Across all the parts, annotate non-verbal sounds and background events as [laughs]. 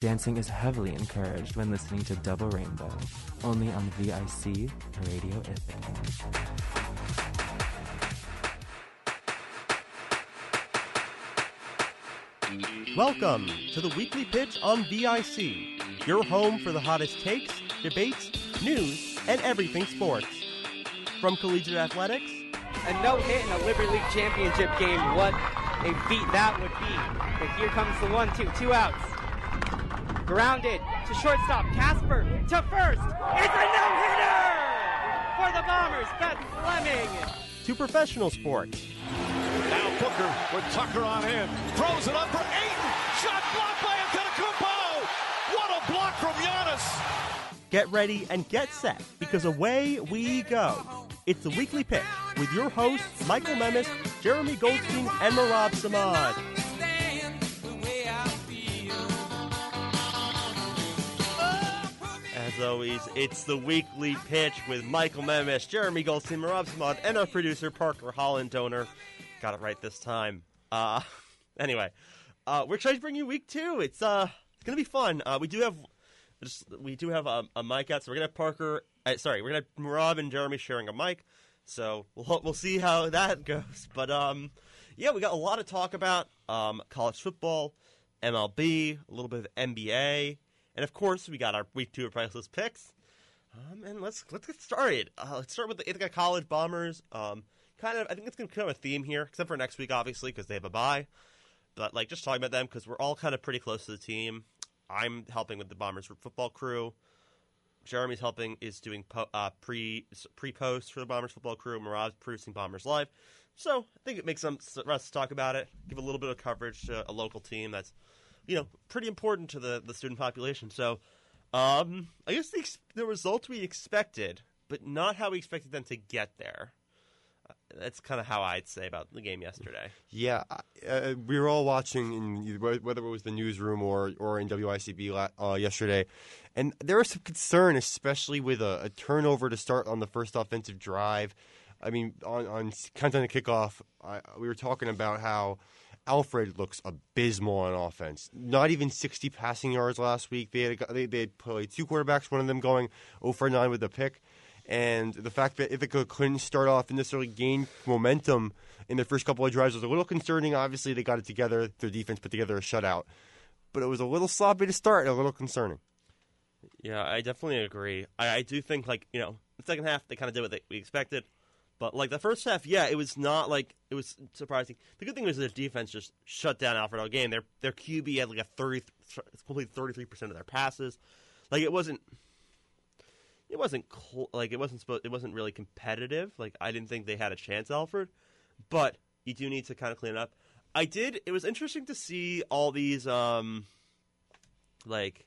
Dancing is heavily encouraged when listening to Double Rainbow, only on VIC Radio Ithaca. Welcome to the weekly pitch on VIC, your home for the hottest takes, debates, news, and everything sports. From collegiate athletics, a no hit in a Liberty League championship game. What a feat that would be. But here comes the one, two, two outs. Grounded to shortstop. Casper to first. It's a no hitter for the Bombers. Beth Fleming. to professional sports. Now Booker with Tucker on him. Throws it up for Ayton. Shot blocked by Antetokounmpo. What a block from Giannis. Get ready and get set because away we go. It's the weekly pitch with your hosts Michael Memis, Jeremy Goldstein, and Marab Samad. Always, it's the weekly pitch with Michael Memis, Jeremy Goldstein, Marab Samad, and our producer Parker Holland Donor. Got it right this time. Uh, [laughs] anyway, uh, we're excited to bring you week two. It's uh, it's gonna be fun. Uh, we do have just we do have a, a mic out, so we're gonna have Parker. Uh, sorry, we're gonna have Marab and Jeremy sharing a mic. So we'll we'll see how that [laughs] goes. But um, yeah, we got a lot to talk about. Um, college football, MLB, a little bit of NBA, and of course we got our week two of priceless picks. Um, and let's let's get started. Uh, let's start with the Ithaca College Bombers. Um, kind of, I think it's going to become a theme here, except for next week, obviously, because they have a bye. But like, just talking about them because we're all kind of pretty close to the team. I'm helping with the Bombers football crew. Jeremy's helping is doing po- uh, pre pre post for the Bombers football crew. Mirage producing Bombers live. So I think it makes sense for us to talk about it, give a little bit of coverage to a local team that's, you know, pretty important to the the student population. So, um, I guess the the results we expected, but not how we expected them to get there. Uh, That's kind of how I'd say about the game yesterday. Yeah, uh, we were all watching in whether it was the newsroom or or in WICB uh, yesterday, and there was some concern, especially with a, a turnover to start on the first offensive drive. I mean, on on countdown to kickoff, I, we were talking about how Alfred looks abysmal on offense. Not even sixty passing yards last week. They had they they had played two quarterbacks, one of them going 0 for nine with a pick. And the fact that Ithaca couldn't start off and necessarily gain momentum in their first couple of drives was a little concerning. Obviously, they got it together. Their defense put together a shutout. But it was a little sloppy to start and a little concerning. Yeah, I definitely agree. I, I do think like you know the second half they kind of did what they, we expected, but like the first half, yeah, it was not like it was surprising. The good thing was their defense just shut down Alfred all game. Their their QB had like a thirty, completely thirty three percent of their passes. Like it wasn't, it wasn't cl- like it wasn't supposed. It wasn't really competitive. Like I didn't think they had a chance, Alfred. But you do need to kind of clean it up. I did. It was interesting to see all these um, like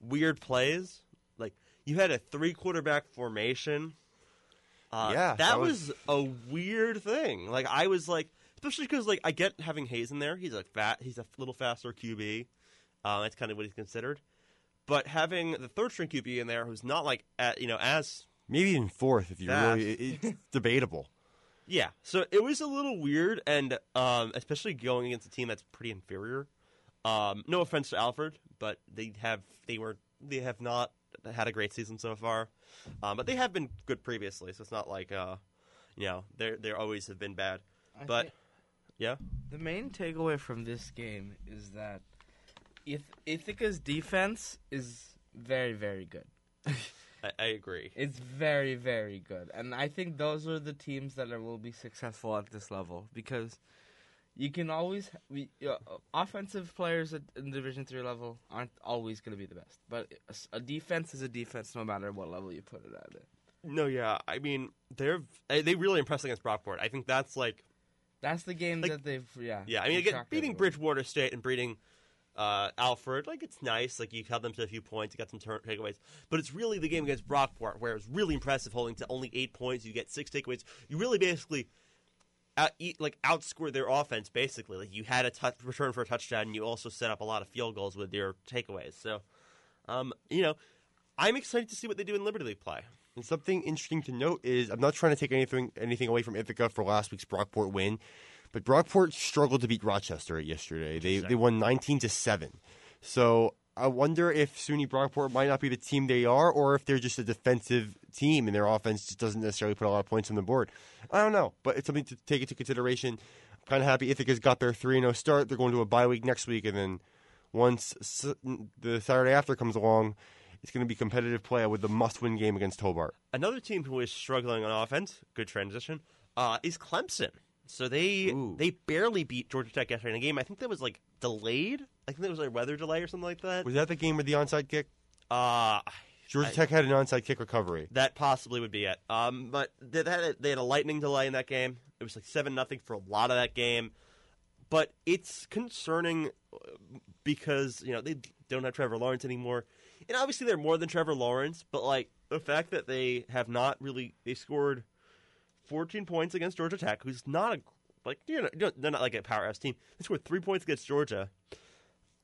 weird plays. Like you had a three quarterback formation. Uh, Yeah, that, that was, was- a weird thing. Like I was like, especially because like I get having Hayes in there. He's a fat. He's a little faster QB. Uh, that's kind of what he's considered. But having the third string QB in there, who's not like at, you know as Maybe even fourth if you really. It, it's [laughs] debatable. Yeah, so it was a little weird, and um, especially going against a team that's pretty inferior. Um, no offense to Alfred, but they have they were they have not had a great season so far, um, but they have been good previously. So it's not like uh, you know they they always have been bad. I But yeah, the main takeaway from this game is that Ith- Ithaca's defense is very, very good. [laughs] I, I agree. It's very, very good, and I think those are the teams that are, will be successful at this level because you can always we uh, offensive players at in Division three level aren't always going to be the best, but a defense is a defense no matter what level you put it at. It. No, yeah, I mean they're eh, they really impressed against Brockport. I think that's like That's the game Like- that they've yeah Yeah, I mean, again, beating everyone. Bridgewater State and beating uh, Alfred, like it's nice. Like you held them to a few points, you got some turn- takeaways. But it's really the game against Brockport where it's really impressive, holding to only eight points. You get six takeaways. You really basically out, like outscore their offense. Basically, like you had a touch, return for a touchdown, and you also set up a lot of field goals with your takeaways. So, um, you know, I'm excited to see what they do in Liberty League play. And something interesting to note is I'm not trying to take anything anything away from Ithaca for last week's Brockport win, but Brockport struggled to beat Rochester yesterday. They they won 19 to seven. So I wonder if SUNY Brockport might not be the team they are, or if they're just a defensive team and their offense just doesn't necessarily put a lot of points on the board. I don't know, but it's something to take into consideration. I'm kind of happy Ithaca's got their 3 0 start. They're going to a bye week next week, and then once the Saturday after comes along, it's going to be competitive play with the must win game against Hobart. Another team who is struggling on offense, good transition, uh, is Clemson. So they Ooh. they barely beat Georgia Tech yesterday in a game. I think that was like delayed. I think there was a weather delay or something like that. Was that the game with the onside kick? Uh, Georgia I- Tech had an onside kick recovery. that possibly would be it. Um, but they they had a, they had a lightning delay in that game. It was like seven nothing for a lot of that game. But it's concerning uh, because you know they don't have Trevor Lawrence anymore, and obviously they're more than Trevor Lawrence. But like the fact that they have not really they scored 14 points against Georgia Tech, who's not a like you know they're not like a powerhouse team. They scored three points against Georgia.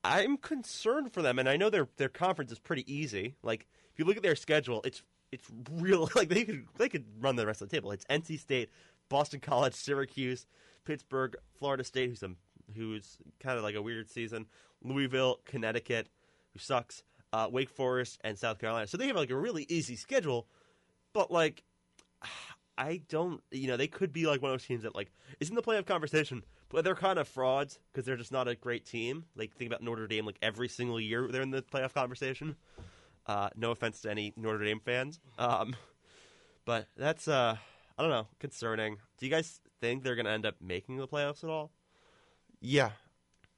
I'm concerned for them, and I know their their conference is pretty easy. Like if you look at their schedule, it's it's real. [laughs] Like they could they could run the rest of the table. It's NC State, Boston College, Syracuse, Pittsburgh, Florida State, who's a, who's kind of like a weird season, Louisville, Connecticut, who sucks, uh, Wake Forest, and South Carolina. So they have like a really easy schedule, but like I don't, you know, they could be like one of those teams that like is in the playoff conversation, but they're kind of frauds because they're just not a great team. Like think about Notre Dame, like every single year they're in the playoff conversation. Uh, no offense to any Notre Dame fans, um, but that's uh, I don't know, concerning. Do you guys think they're going to end up making the playoffs at all? Yeah,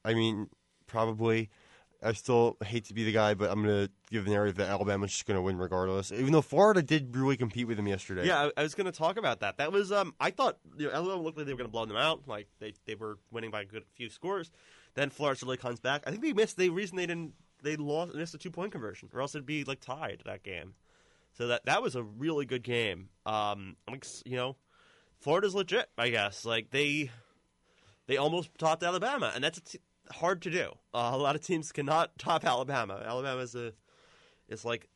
I mean, probably. I still hate to be the guy, but I'm going to give the narrative that Alabama's just going to win regardless. Even though Florida did really compete with them yesterday. Yeah, I, I was going to talk about that. That was um, I thought you know, Alabama looked like they were going to blow them out. Like they, they were winning by a good few scores. Then Florida really comes back. I think they missed the reason they didn't they lost missed a two point conversion, or else it'd be like tied that game. So that that was a really good game. Um, ex- you know, Florida's legit. I guess like they they almost topped Alabama, and that's a t- hard to do. Uh, a lot of teams cannot [laughs] top Alabama. Alabama is a is like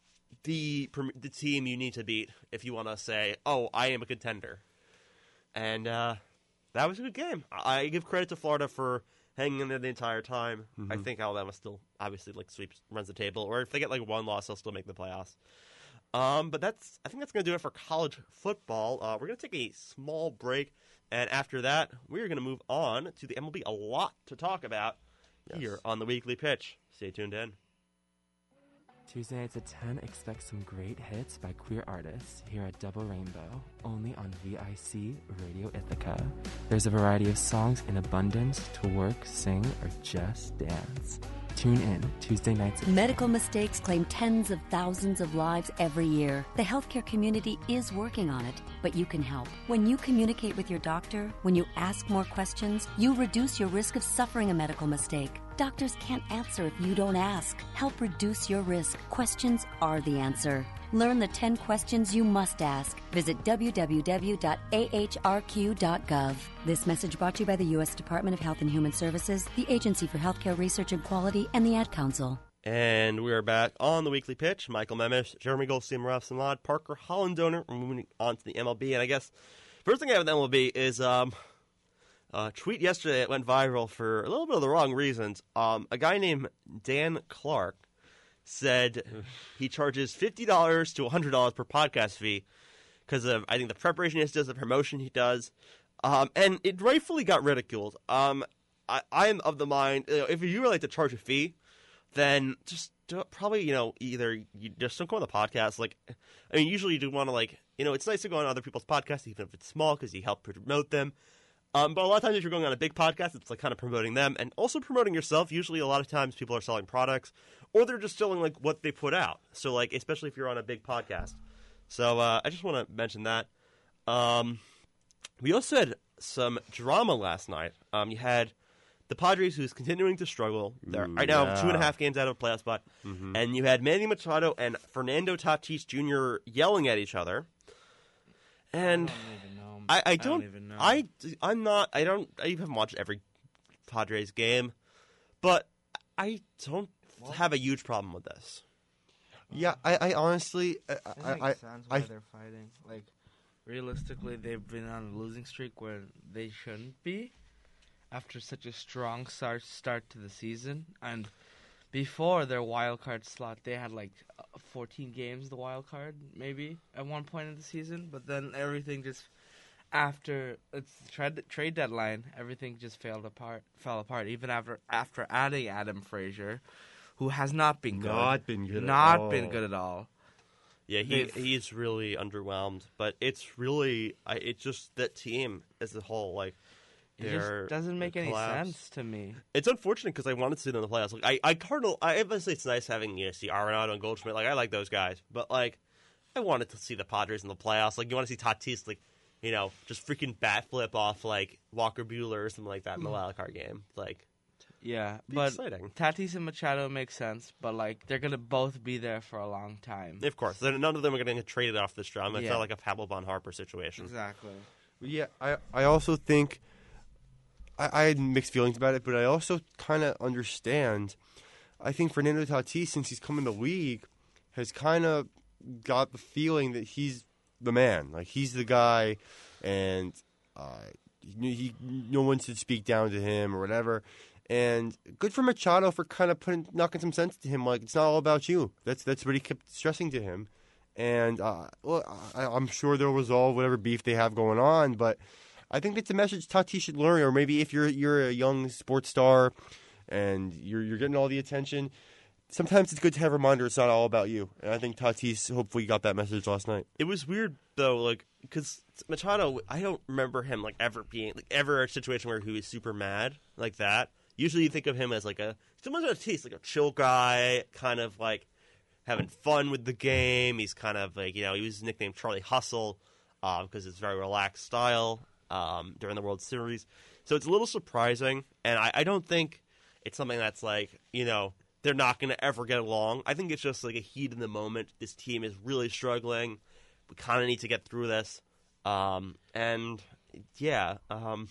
the the team you need to beat if you want to say, "Oh, I am a contender." And uh, that was a good game. I give credit to Florida for hanging in there the entire time. I think Alabama still obviously like sweeps runs the table, or if they get like one loss, they'll still make the playoffs. Um, but that's I think that's going to do it for college football. Uh, we're going to take a small break, and after that, we're going to move on to the MLB. A lot to talk about here on the weekly pitch. Stay tuned in. Tuesday nights at 10, expect some great hits by queer artists here at Double Rainbow, only on VIC Radio Ithaca. There's a variety of songs in abundance to work, sing, or just dance. Tune in Tuesday nights Medical mistakes claim tens of thousands of lives every year. The healthcare community is working on it, but you can help. When you communicate with your doctor, when you ask more questions, you reduce your risk of suffering a medical mistake. Doctors can't answer if you don't ask. Help reduce your risk. Questions are the answer. Learn the 10 questions you must ask. Visit www.ahrq.gov. This message brought to you by the U.S. Department of Health and Human Services, the Agency for Healthcare Research and Quality, and the Ad Council. And we are back on the weekly pitch. Michael Memish, Jeremy Goldstein, Ralph Samad, Parker Hollandoner. We're moving on to the MLB. And I guess first thing I have with MLB is um, a tweet yesterday that went viral for a little bit of the wrong reasons. Um, a guy named Dan Clark said [laughs] he charges $50 to $100 per podcast fee because of, I think, the preparation he does, the promotion he does. Um, and it rightfully got ridiculed. Um, I, I'm of the mind, you know, if you really like to charge a fee, then just do probably you know either you just don't go on the podcast. Like, I mean, usually you do want to like you know it's nice to go on other people's podcasts even if it's small because you help promote them. Um, but a lot of times if you're going on a big podcast, it's like kind of promoting them and also promoting yourself. Usually, a lot of times people are selling products or they're just selling like what they put out. So like especially if you're on a big podcast. So uh, I just want to mention that. Um, we also had some drama last night. Um, you had the Padres, who's continuing to struggle. They're right now two and a half games out of a playoff spot, and you had Manny Machado and Fernando Tatis Jr. yelling at each other. And I, I don't, even know. I, I'm not, I don't, I haven't watched every Padres game, but I don't have a huge problem with this. Yeah, I, I honestly, I, It I, makes I, sense why I- they're fighting. Like, realistically, they've been on a losing streak where they shouldn't be after such a strong start start to the season, and before their wild card slot, they had like uh, 14 games, the wild card, maybe at one point in the season. But then everything just after it's trade trade deadline, everything just failed apart, fell apart. Even after after adding Adam Frazier, who has not been good, Not been good at not been all. good at all. Yeah, he They've- he's really underwhelmed, but it's really I, it's just that team as a whole. Like, It just doesn't make any collapsed. sense to me. It's unfortunate because I wanted to see them in the playoffs. Like, I I Cardinal, I obviously it's nice having you know, see Arenado and Goldschmidt. Like, I like those guys, but like, I wanted to see the Padres in the playoffs. Like, you want to see Tatis like, you know, just freaking bat flip off like Walker Buehler or something like that in the mm. wild card game. Like, Yeah, but exciting. Tatis and Machado makes sense, but like they're gonna both be there for a long time. Of course, They're- none of them are going to get traded off this drum. It's Yeah. not like a Papelbon Harper situation. Exactly. Yeah, I I also think I, I had mixed feelings about it, but I also kind of understand. I think Fernando Tatis, since he's come in the league, has kind of got the feeling that he's the man. Like he's the guy, and uh, he, he no one should speak down to him or whatever. And good for Machado for kind of putting knocking some sense to him. Like it's not all about you. That's that's what he kept stressing to him. And uh, well, I, I'm sure they'll resolve whatever beef they have going on. But I think that's a message Tatis should learn. Or maybe if you're you're a young sports star and you're you're getting all the attention, sometimes it's good to have a reminder it's not all about you. And I think Tatis hopefully got that message last night. It was weird though, like because Machado, I don't remember him like ever being like ever a situation where he was super mad like that. Usually, you think of him as like a similar to Tatis, like a chill guy, kind of like having fun with the game. He's kind of like you know he was nicknamed Charlie Hustle because uh, it's very relaxed style um, during the World Series. So it's a little surprising, and I, I don't think it's something that's like you know they're not going to ever get along. I think it's just like a heat in the moment. This team is really struggling. We kind of need to get through this, um, and yeah, um,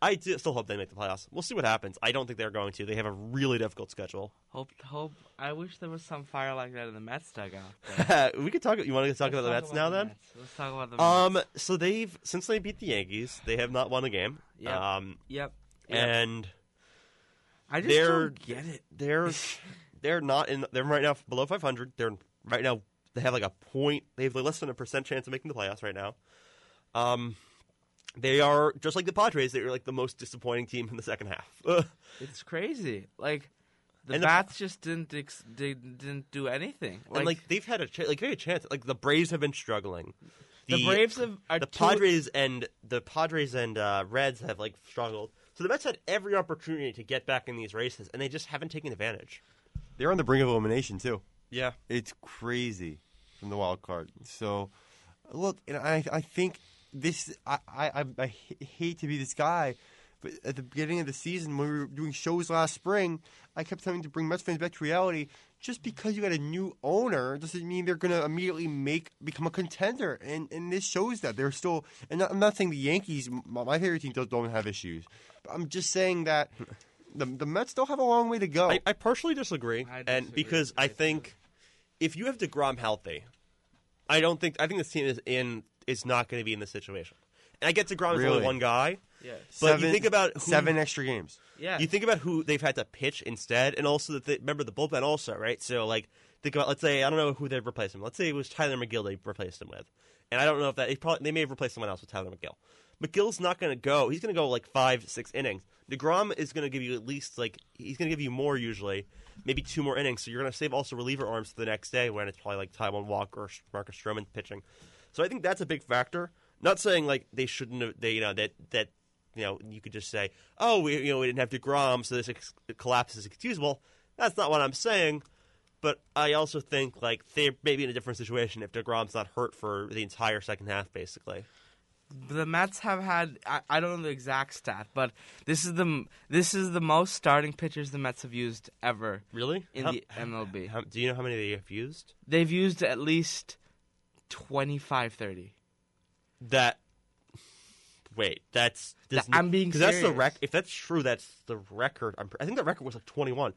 I still hope they make the playoffs. We'll see what happens. I don't think they're going to. They have a really difficult schedule. Hope, hope. I wish there was some fire like that in the Mets dugout. [laughs] we could talk. You want to talk Let's about the Mets now? the Then, Mets. Let's talk about the Mets. um, Mets. so they've since they beat the Yankees, they have not won a game. Yep. Um, Yep. yep. and I just they're don't get it. they're [laughs] they're not in. They're right now below 500. They're right now. They have like a point. They have less than a percent chance of making the playoffs right now. Um, they are just like the Padres. They're like the most disappointing team in the second half. [laughs] It's crazy. Like the And the- bats just didn't ex- did, didn't do anything. and like they've had a ch- like they had a chance. Like the Braves have been struggling. the, Braves have are the too- Padres and the Padres and uh, Reds have like struggled. So the Mets had every opportunity to get back in these races, and they just haven't taken advantage. They're on the brink of elimination too. Yeah, It's crazy from the wild card. So, look, and I I think this I, I, I hate to be this guy, but at the beginning of the season when we were doing shows last spring, I kept having to bring Mets fans back to reality. Just because you got a new owner doesn't mean they're going to immediately make become a contender, and and this shows that they're still. And I'm not saying the Yankees, my, my favorite team, don't, don't have issues, but I'm just saying that. The, the Mets still have a long way to go. I, I partially disagree, I and because I think if you have Degrom healthy, I don't think I think this team is in is not going to be in this situation. And I get Degrom is Really? only one guy, yes. but you think about who, seven extra games. Yeah. You think about who they've had to pitch instead, and also that they, remember the bullpen also, right? So like think about let's say I don't know who they've replaced him. Let's say it was Tylor Megill they replaced him with, and I don't know if that they probably they may have replaced someone else with Tylor Megill. Megill's not going to go. He's going to go like five, six innings. Degrom is going to give you at least like he's going to give you more usually, maybe two more innings. So you're going to save also reliever arms for the next day when it's probably like Taijuan Walker or Marcus Stroman pitching. So I think that's a big factor. Not saying like they shouldn't have they you know that that you know you could just say oh we you know we didn't have Degrom so this ex- collapse is excusable. That's not what I'm saying. But I also think like they're maybe in a different situation if Degrom's not hurt for the entire second half, basically. the Mets have had I, I don't know the exact stat, but this is the this is the most starting pitchers the Mets have used ever Really? in How- the MLB. how- do you know how many they have used? They've used at least 25 30. That. Wait, that's. does Th- I'm being that's the rec. If that's true, that's the record. I'm, I think the record was like 21.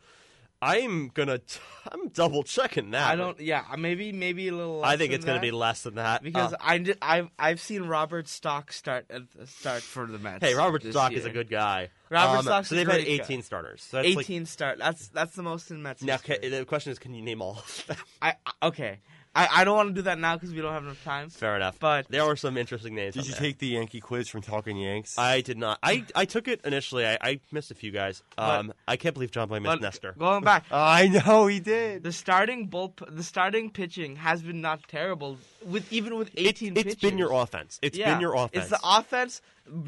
I'm gonna. T- I'm double checking that. I don't. Yeah, maybe maybe a little. I think it's gonna be less than that because Uh, I I've I've seen Robert Stock start at the start for the Mets. hey, Robert Stock is a good guy. Robert Um, Stock's So they've had great guy. 18 starters. So that's like- 18 start. That's that's the most in Mets. now, history. ca- the question is, can you name all? of them? I- okay. I, I don't want to do that now because we don't have enough time. Fair enough. But- there were some interesting names. Did you there. take the Yankee quiz from Talking Yanks? I did not. I, I took it initially. I, I missed a few guys. Um, I can't believe John Boy missed But Nestor. going back, [laughs] I know he did. the starting bull, the starting pitching has been not terrible. With even with It, 18 it's been your offense. It's yeah, been your offense. It's the offense.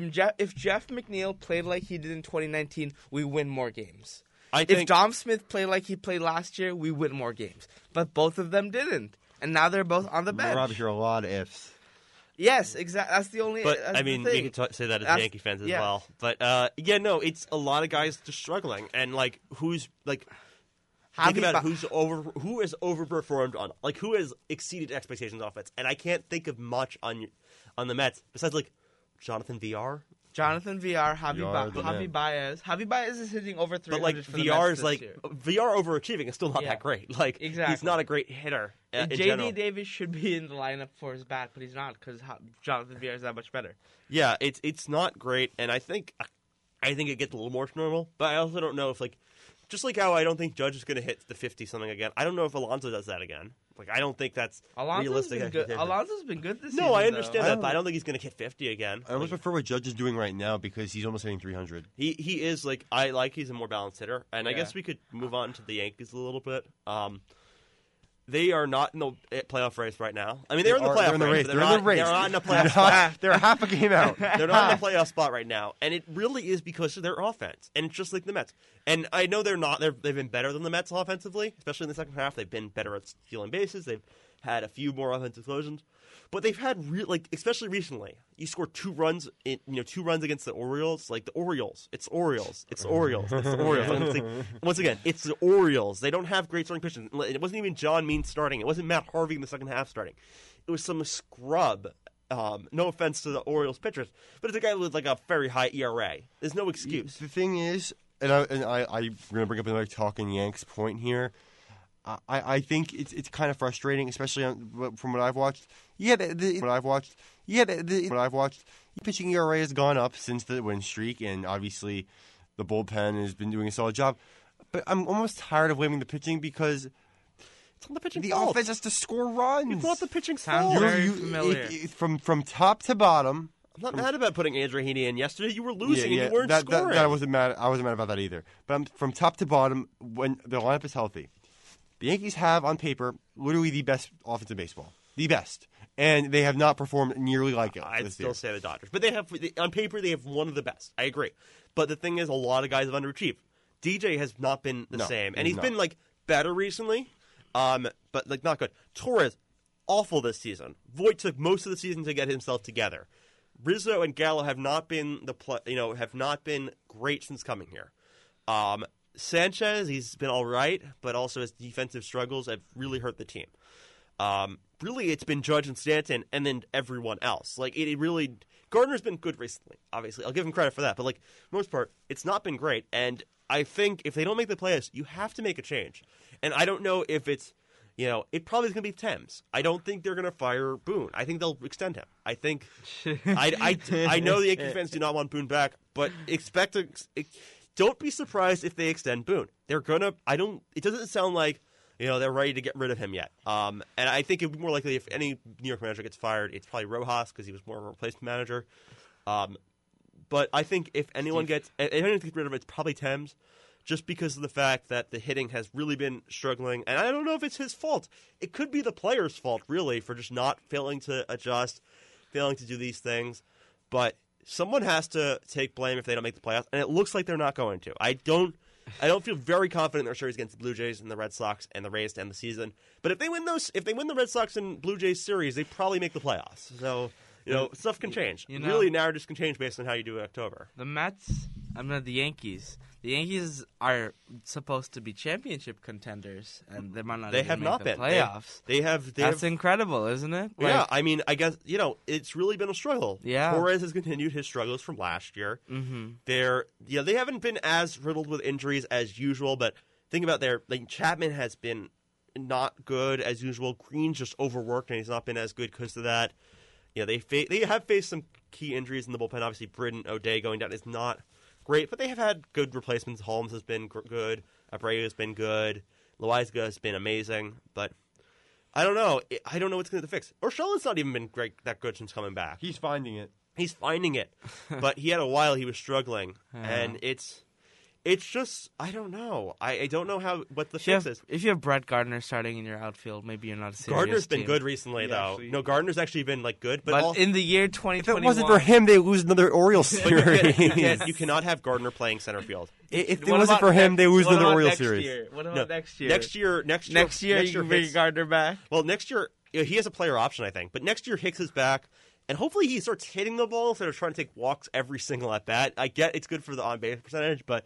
Jeff, if Jeff McNeil played like he did in 2019, we win more games. I If think Dom Smith played like he played last year, we win more games. But both of them didn't, and now they're both on the bench. Rob, here are a lot of ifs. Yes, exactly. That's the only. But that's I the mean, we thing. could t- say that as That's- Yankee fans as yeah. well. But uh, yeah, no, it's a lot of guys just struggling, and like who's like think Javi about it, Ba- who's over who has overperformed on like who has exceeded expectations on offense, and I can't think of much on on the Mets besides like Jonathan Villar. Jonathan Villar, Javi, Villar, ba- Javi. Baez. Javi Baez is hitting over 300 But like Villar is like year. Villar overachieving is still not Yeah. that great. [laughs] Like Exactly. he's not a great hitter uh, JD general. Davis should be in the lineup for his bat, but he's not because Jonathan Villar is that much better. Yeah, it's it's not great, and I think I think it gets a little more normal. But I also don't know if like just like how I don't think Judge is going to hit the fifty something again. I don't know if Alonso does that again. Like I don't think that's Alonso's realistic. been good. expectation. Alonso's been good this no, season. I understand I that, don't- but I don't think he's going to hit fifty again. I almost Like, prefer what Judge is doing right now because he's almost hitting 300. he he is like I like he's a more balanced hitter, and I guess we could move on to the Yankees a little bit. Um, they are not in the eh, playoff race right now. I mean, they're in the Are- playoff they're race. They're, not, in the race. They're not in the playoff [laughs] spot. They're half a game out. [laughs] They're not in the [laughs] playoff spot right now, and it really is because of their offense. And it's just like the Mets. And I know they're not. They've been better than the Mets offensively, especially in the second half. They've been better at stealing bases. They've had a few more offensive explosions, but they've had real like especially recently. You score two runs in you know two runs against the Orioles. Like the Orioles, it's Orioles, it's Orioles, it's the Orioles. It's [laughs] like- once again, it's the Orioles. They don't have great starting pitchers. It wasn't even John Means starting. It wasn't Matt Harvey in the second half starting. It was some scrub. Um, no offense to the Orioles pitchers, but it's a guy with like a very high ERA. There's no excuse. The thing is, and I and I I'm gonna bring up another talking Yanks point here. I, I think it's it's kind of frustrating, especially on, from what I've watched. Yeah, the, the, what I've watched. Yeah, the, the, what I've watched. Pitching ERA has gone up since the win streak, and obviously, the bullpen has been doing a solid job. But I'm almost tired of blaming the pitching because It's not the pitching the fault. offense has to score runs. It's not the pitching Sounds fault. Very you- familiar. it- it- from from top to bottom. I'm not mad about putting Andrew Heaney in yesterday. You were losing and you weren't that, that, that I wasn't mad. I wasn't mad about that either. But I'm, from top to bottom, when the lineup is healthy, the Yankees have on paper literally the best offense in baseball, the best, and they have not performed nearly like it. I'd still year. say the Dodgers, but they have on paper they have one of the best. I agree, but the thing is, a lot of guys have underachieved. DJ has not been the No, same, and he's not. been like better recently, um, but like not good. Torres, awful this season. Voit took most of the season to get himself together. Rizzo and Gallo have not been the pl- you know have not been great since coming here. Um, Sanchez, he's been all right, but also his defensive struggles have really hurt the team. Um, really, it's been Judge and Stanton, and then everyone else. Like it, it really, Gardner's been good recently. Obviously, I'll give him credit for that. But like most part, it's not been great. And I think if they don't make the playoffs, you have to make a change. And I don't know if it's, you know, it probably is going to be Thames. I don't think they're going to fire Boone. I think they'll extend him. I think. I, I, I know the Yankees fans do not want Boone back, but expect to. Don't be surprised if they extend Boone. They're gonna. I don't. It doesn't sound like you know they're ready to get rid of him yet. Um, and I think it'd be more likely if any New York manager gets fired, it's probably Rojas because he was more of a replacement manager. Um, but I think if anyone gets if anyone gets rid of it, it's probably Thames, just because of the fact that the hitting has really been struggling. And I don't know if it's his fault. It could be the player's fault, really, for just not failing to adjust, failing to do these things. But someone has to take blame if they don't make the playoffs, and it looks like they're not going to. I don't. I don't feel very confident in their series against the Blue Jays and the Red Sox and the Rays to end the season. But if they win those, if they win the Red Sox and Blue Jays series, they probably make the playoffs. So you know, stuff can change. You know- really, narratives can change based on how you do in October. The Mets, I'm mean the Yankees. The Yankees are supposed to be championship contenders, and they might not. They even have make not the been. Playoffs. They, have. They That's have, incredible, isn't it? yeah, I mean, I guess you know it's really been a struggle. Yeah. Torres has continued his struggles from last year. hmm They're yeah, they haven't been as riddled with injuries as usual, but think about their like Chapman has been not good as usual. Green's just overworked and he's not been as good because of that. You know, they fa- they have faced some key injuries in the bullpen. Obviously, Britton O'Day going down is not great, but they have had good replacements. Holmes has been gr- good. Abreu has been good. Loaisiga has been amazing, but I don't know. I- don't know what's going to fix. Urshela's not even been great that good since coming back. He's finding it. He's finding it, but he had a while he was struggling, [laughs] and it's it's just I don't know. I, I don't know how what the If fix have, is. if you have Brett Gardner starting in your outfield, maybe you're not a serious Gardner's been team. good recently, Yeah, though. actually. No, Gardner's actually been like good, but, but all, in the year If it wasn't for him, they lose another Orioles but you, series. can't, you, can't, you cannot have Gardner playing center field. if it What wasn't for him, next- they lose another Orioles series. Year? What about No, next year? Next year, next year, Next year, you can bring Gardner back. Well, next year you know, he has a player option, I think. But next year Hicks is back, and hopefully he starts hitting the ball instead of trying to take walks every single at bat. I get it's good for the on base percentage, but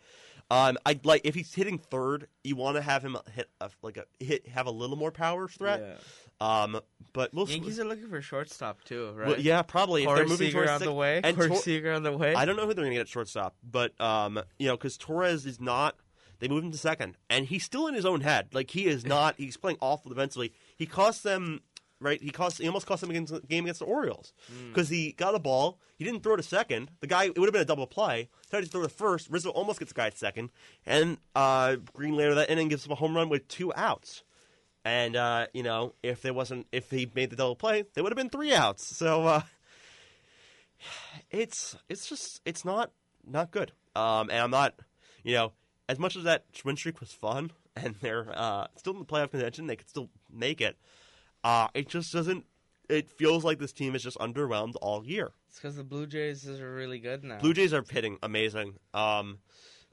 um, I like if he's hitting third, you want to have him hit a, like a hit have a little more power threat. Um, but we'll Yankees are looking for a shortstop too, right? well, yeah, probably if Corey they're moving Seager towards on six- the way. And Corey Tor- Seager on the way. I don't know who they're going to get at shortstop, but um, you know, because Torres is not. They moved him to second, and he's still in his own head. Like he is [laughs] not. He's playing awful defensively. He cost them. Right, he cost. He almost cost him against game against the Orioles because he got a ball. He didn't throw to second. The guy. It would have been a double play. Tried to throw to first. Rizzo almost gets the guy at second, and uh, Green later that inning gives him a home run with two outs. And uh, you know, if there wasn't, if he made the double play, there would have been three outs. [laughs] So uh, it's it's just it's not not good. Um, and I'm not, you know, as much as that win streak was fun, [laughs] and they're uh, still in the playoff contention, they could still make it. Uh, it just doesn't. It feels like this team is just underwhelmed all year. It's because the Blue Jays are really good now. Blue Jays are hitting amazing. Um,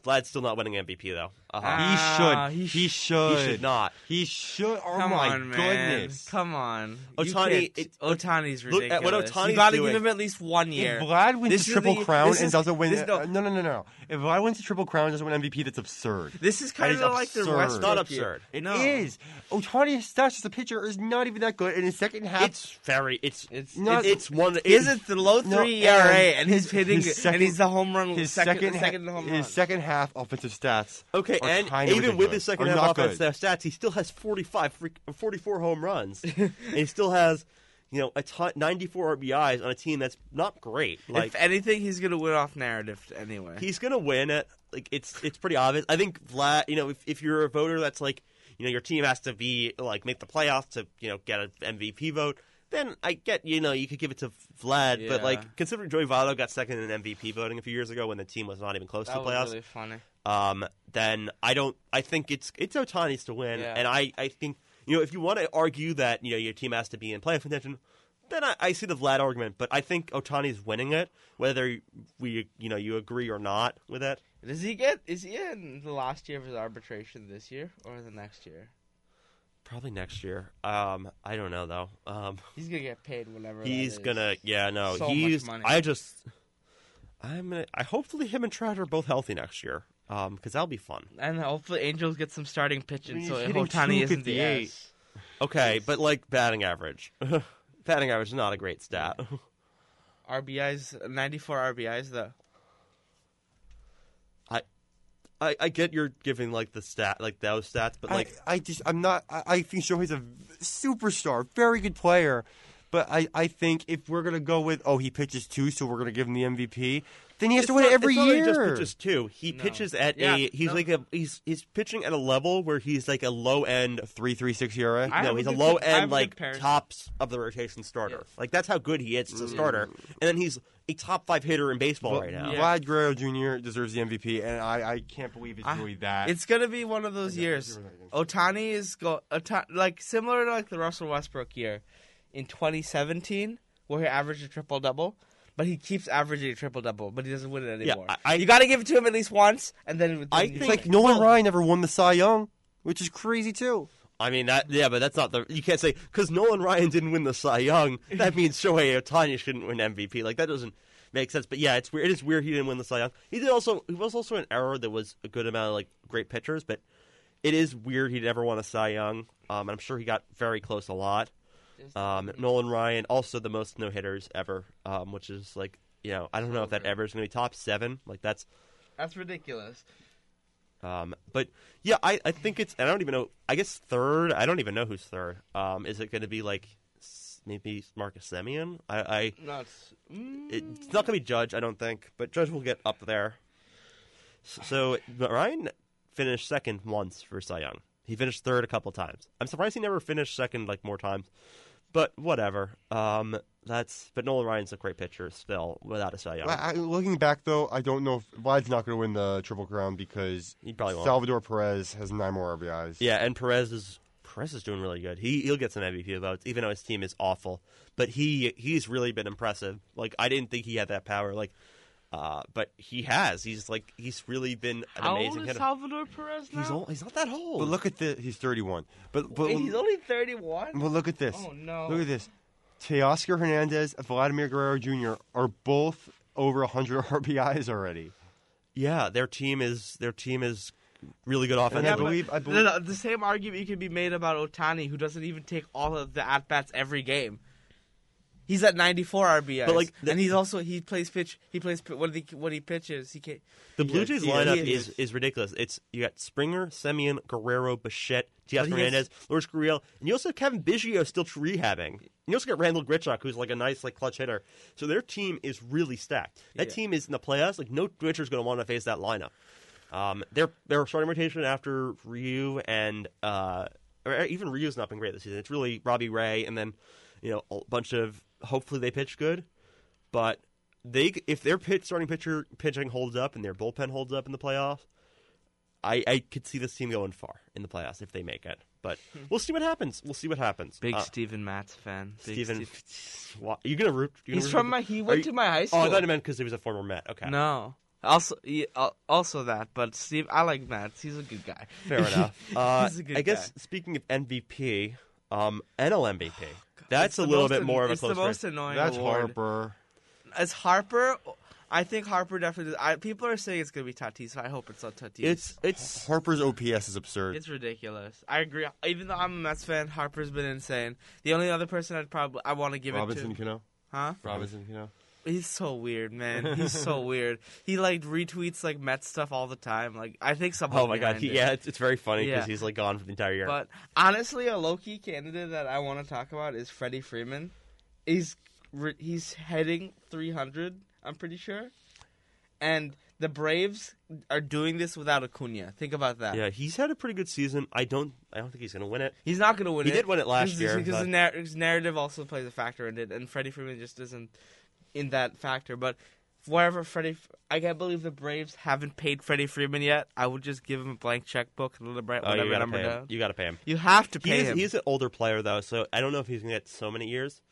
Vlad's still not winning MVP though. Uh-huh. Ah, he should. he He, sh- should. he should not. He should. Oh Come my on, man. goodness. Come on. You it- Ohtani's look ridiculous. at what Ohtani's you gotta doing. give him at least one year. If Vlad wins This the triple the- crown and is- doesn't win, this- no. uh, no, no, no, no. If Vlad wins the triple crown and doesn't win MVP, that's absurd. This is kind is of like the absurd. Not absurd. It no. is. Ohtani's stats as a pitcher is not even that good. In his second half, It's very. It's It's Not- it's one. He has the low three and ERA, and he's hitting, his second- and he's the home run. his second, second, second, ha- home his second half offensive stats. Okay, are and kinda even with his second half not offense good. stats, he still has 45, 44 home runs. [laughs] and he still has, you know, a ton, 94 RBIs on a team that's not great. Like if anything, he's gonna win off narrative anyway. he's gonna win it. Like it's it's pretty obvious. I think Vlad. You know, if if you're a voter that's like, you know, your team has to be like make the playoffs to you know get an MVP vote. Then I get you know you could give it to Vlad, but like considering Joey Votto got second in MVP voting a few years ago when the team was not even close that to the was playoffs really funny. Um, then I don't. I think it's it's Ohtani's to win, Yeah. and I I think you know if you want to argue that you know your team has to be in playoff contention, then I, I see the Vlad argument. But I think Ohtani's winning it, whether we you know you agree or not with it. Does he get? Is he in the last year of his arbitration this year or the next year? Probably next year. Um, I don't know though. Um, He's gonna get paid whenever. he's gonna yeah no So he's money. I just I'm gonna I hopefully him and Trout are both healthy next year. Um, because that'll be fun. And hopefully Angels get some starting pitching, He's so hitting Ohtani isn't the 258. ace. Okay, but like batting average, [laughs] batting average is not a great stat. [laughs] RBIs, 94 RBIs though. I, I get you're giving like the stat like those stats, but like I, I just I'm not. I, I think Shohei's a superstar, very good player. But I, I think if we're gonna go with oh he pitches two, so we're gonna give him the MVP, then he has it's to win not- it every it's not that year. He just pitches two. He No. pitches at Yeah, a he's no. like a he's he's pitching at a level where he's like a low end. Three three six ERA. I no, he's a good low com- I have a end like tops of the rotation starter. Yes. Like that's how good he is as a mm. starter. And then he's a top five hitter in baseball Well, right now. Yeah. Vlad Guerrero Jr. deserves the MVP, and I, I can't believe it's I- really that. It's gonna be one of those years. Ohtani is go Ota- like similar to like the Russell Westbrook year in 2017, where he averaged a triple double, but he keeps averaging a triple double, but he doesn't win it anymore. I- I- you got to give it to him at least once, and then I then you think- It's like Nolan Ryan never won the Cy Young, which is crazy too. I mean that yeah, but that's not the you can't say because Nolan Ryan didn't win the Cy Young. [laughs] That means Shohei Ohtani shouldn't win MVP. Like that doesn't make sense. But yeah, it's weird. It is weird he didn't win the Cy Young. He did also. He was also an error that was a good amount of like great pitchers, but it is weird he never won a Cy Young. Um, I'm sure he got very close a lot. Um, Nolan Ryan also the most no hitters ever, um, which is like you know I don't know if that ever is going to be top seven. Like that's That's ridiculous. Um, but yeah, I, I think it's. And I don't even know. I guess third. I don't even know who's third. Um, is it going to be like maybe Marcus Semien? I, I Not. Mm, it's not going to be Judge. I don't think, but Judge will get up there. So but Ryan finished second once for Cy Young. He finished third a couple times. I'm surprised he never finished second like more times. But whatever. Um, that's but Nolan Ryan's a great pitcher still without a Cy Young. I, I- looking back though, I don't know if Vlad's not going to win the Triple Crown because He probably won't. Salvador Perez has nine more RBIs. Yeah, and Perez is Perez is doing really good. He he'll get some MVP votes, even though his team is awful. But he he's really been impressive. Like I didn't think he had that power. Like, uh, but he has. He's like he's really been an How amazing old is hitter. Salvador Perez now? he's old, he's not that old. But look at the he's 31. But but Wait, he's only 31? but look at this. Oh, no. Look at this. Teoscar Hernandez and Vladimir Guerrero Jr. are both over 100 [laughs] RBIs already. yeah, their team is their team is really good offense. offensively. I believe I The, believe the- the same argument can be made about Ohtani, who doesn't even take all of the at bats every game. He's at 94 RBIs, But, like, the- and he's also he plays pitch. He plays what he when he pitches. He can The Blue Jays lineup is, is ridiculous. It's you got Springer, Semien, Guerrero, Bichette, Diaz But he has- Hernandez, Lourdes Gurriel, and you also have Cavan Biggio still rehabbing. And you also got Randall Grichuk, who's like a nice like clutch hitter. So their team is really stacked. That Yeah. team is in the playoffs. Like no pitcher's going to want to face that lineup. Um, their their starting rotation after Ryu and uh, or even Ryu's not been great this season. It's really Robbie Ray and then you know a bunch of hopefully they pitch good, but they if their pitch starting pitcher pitching holds up and their bullpen holds up in the playoffs, I I could see this team going far in the playoffs if they make it. But we'll see what happens. We'll see what happens. big Uh, Steven Matz fan. Big Steven, Steve- Wha- you gonna root? You gonna He's root from for- my. He went you- to my high school. Oh, I thought it meant because he was a former Met. Okay, No. Also, yeah, also that, but Steve, I like Matz. He's a good guy. fair [laughs] enough. Uh, He's a good I guess guy. speaking of MVP, um, NL MVP. [sighs] That's a little bit an- more of a It's close the most race. annoying that's award. Harper. As Harper, I think Harper definitely. I, people are saying it's gonna be Tatis. So I hope it's not Tatis. It's it's [laughs] Harper's OPS is absurd. It's ridiculous. I agree. Even though I'm a Mets fan, Harper's been insane. The only other person I'd probably I want to give Robinson it to, Robinson Cano. huh? Robinson Cano. He's so weird, man. He's so [laughs] weird. He like retweets like Mets stuff all the time. Like I think someone. oh my god, he, yeah, it's, it's very funny because Yeah. he's like gone for the entire year. But honestly, a low key candidate that I want to talk about is Freddie Freeman. He's re- he's heading 300. I'm pretty sure, and the Braves are doing this without Acuna. Think about that. yeah, he's had a pretty good season. I don't I don't think he's gonna win it. He's not going to win He it. He did win it last year, Because but- the narrative also plays a factor in it, and Freddie Freeman just isn't in that factor. But wherever Freddie, I can't believe the Braves haven't paid Freddie Freeman yet. I would just give him a blank checkbook and let him write Oh, whatever number pay him. down. You gotta pay him. You have to He pay is, him. he's an older player though, so I don't know if he's gonna get so many years.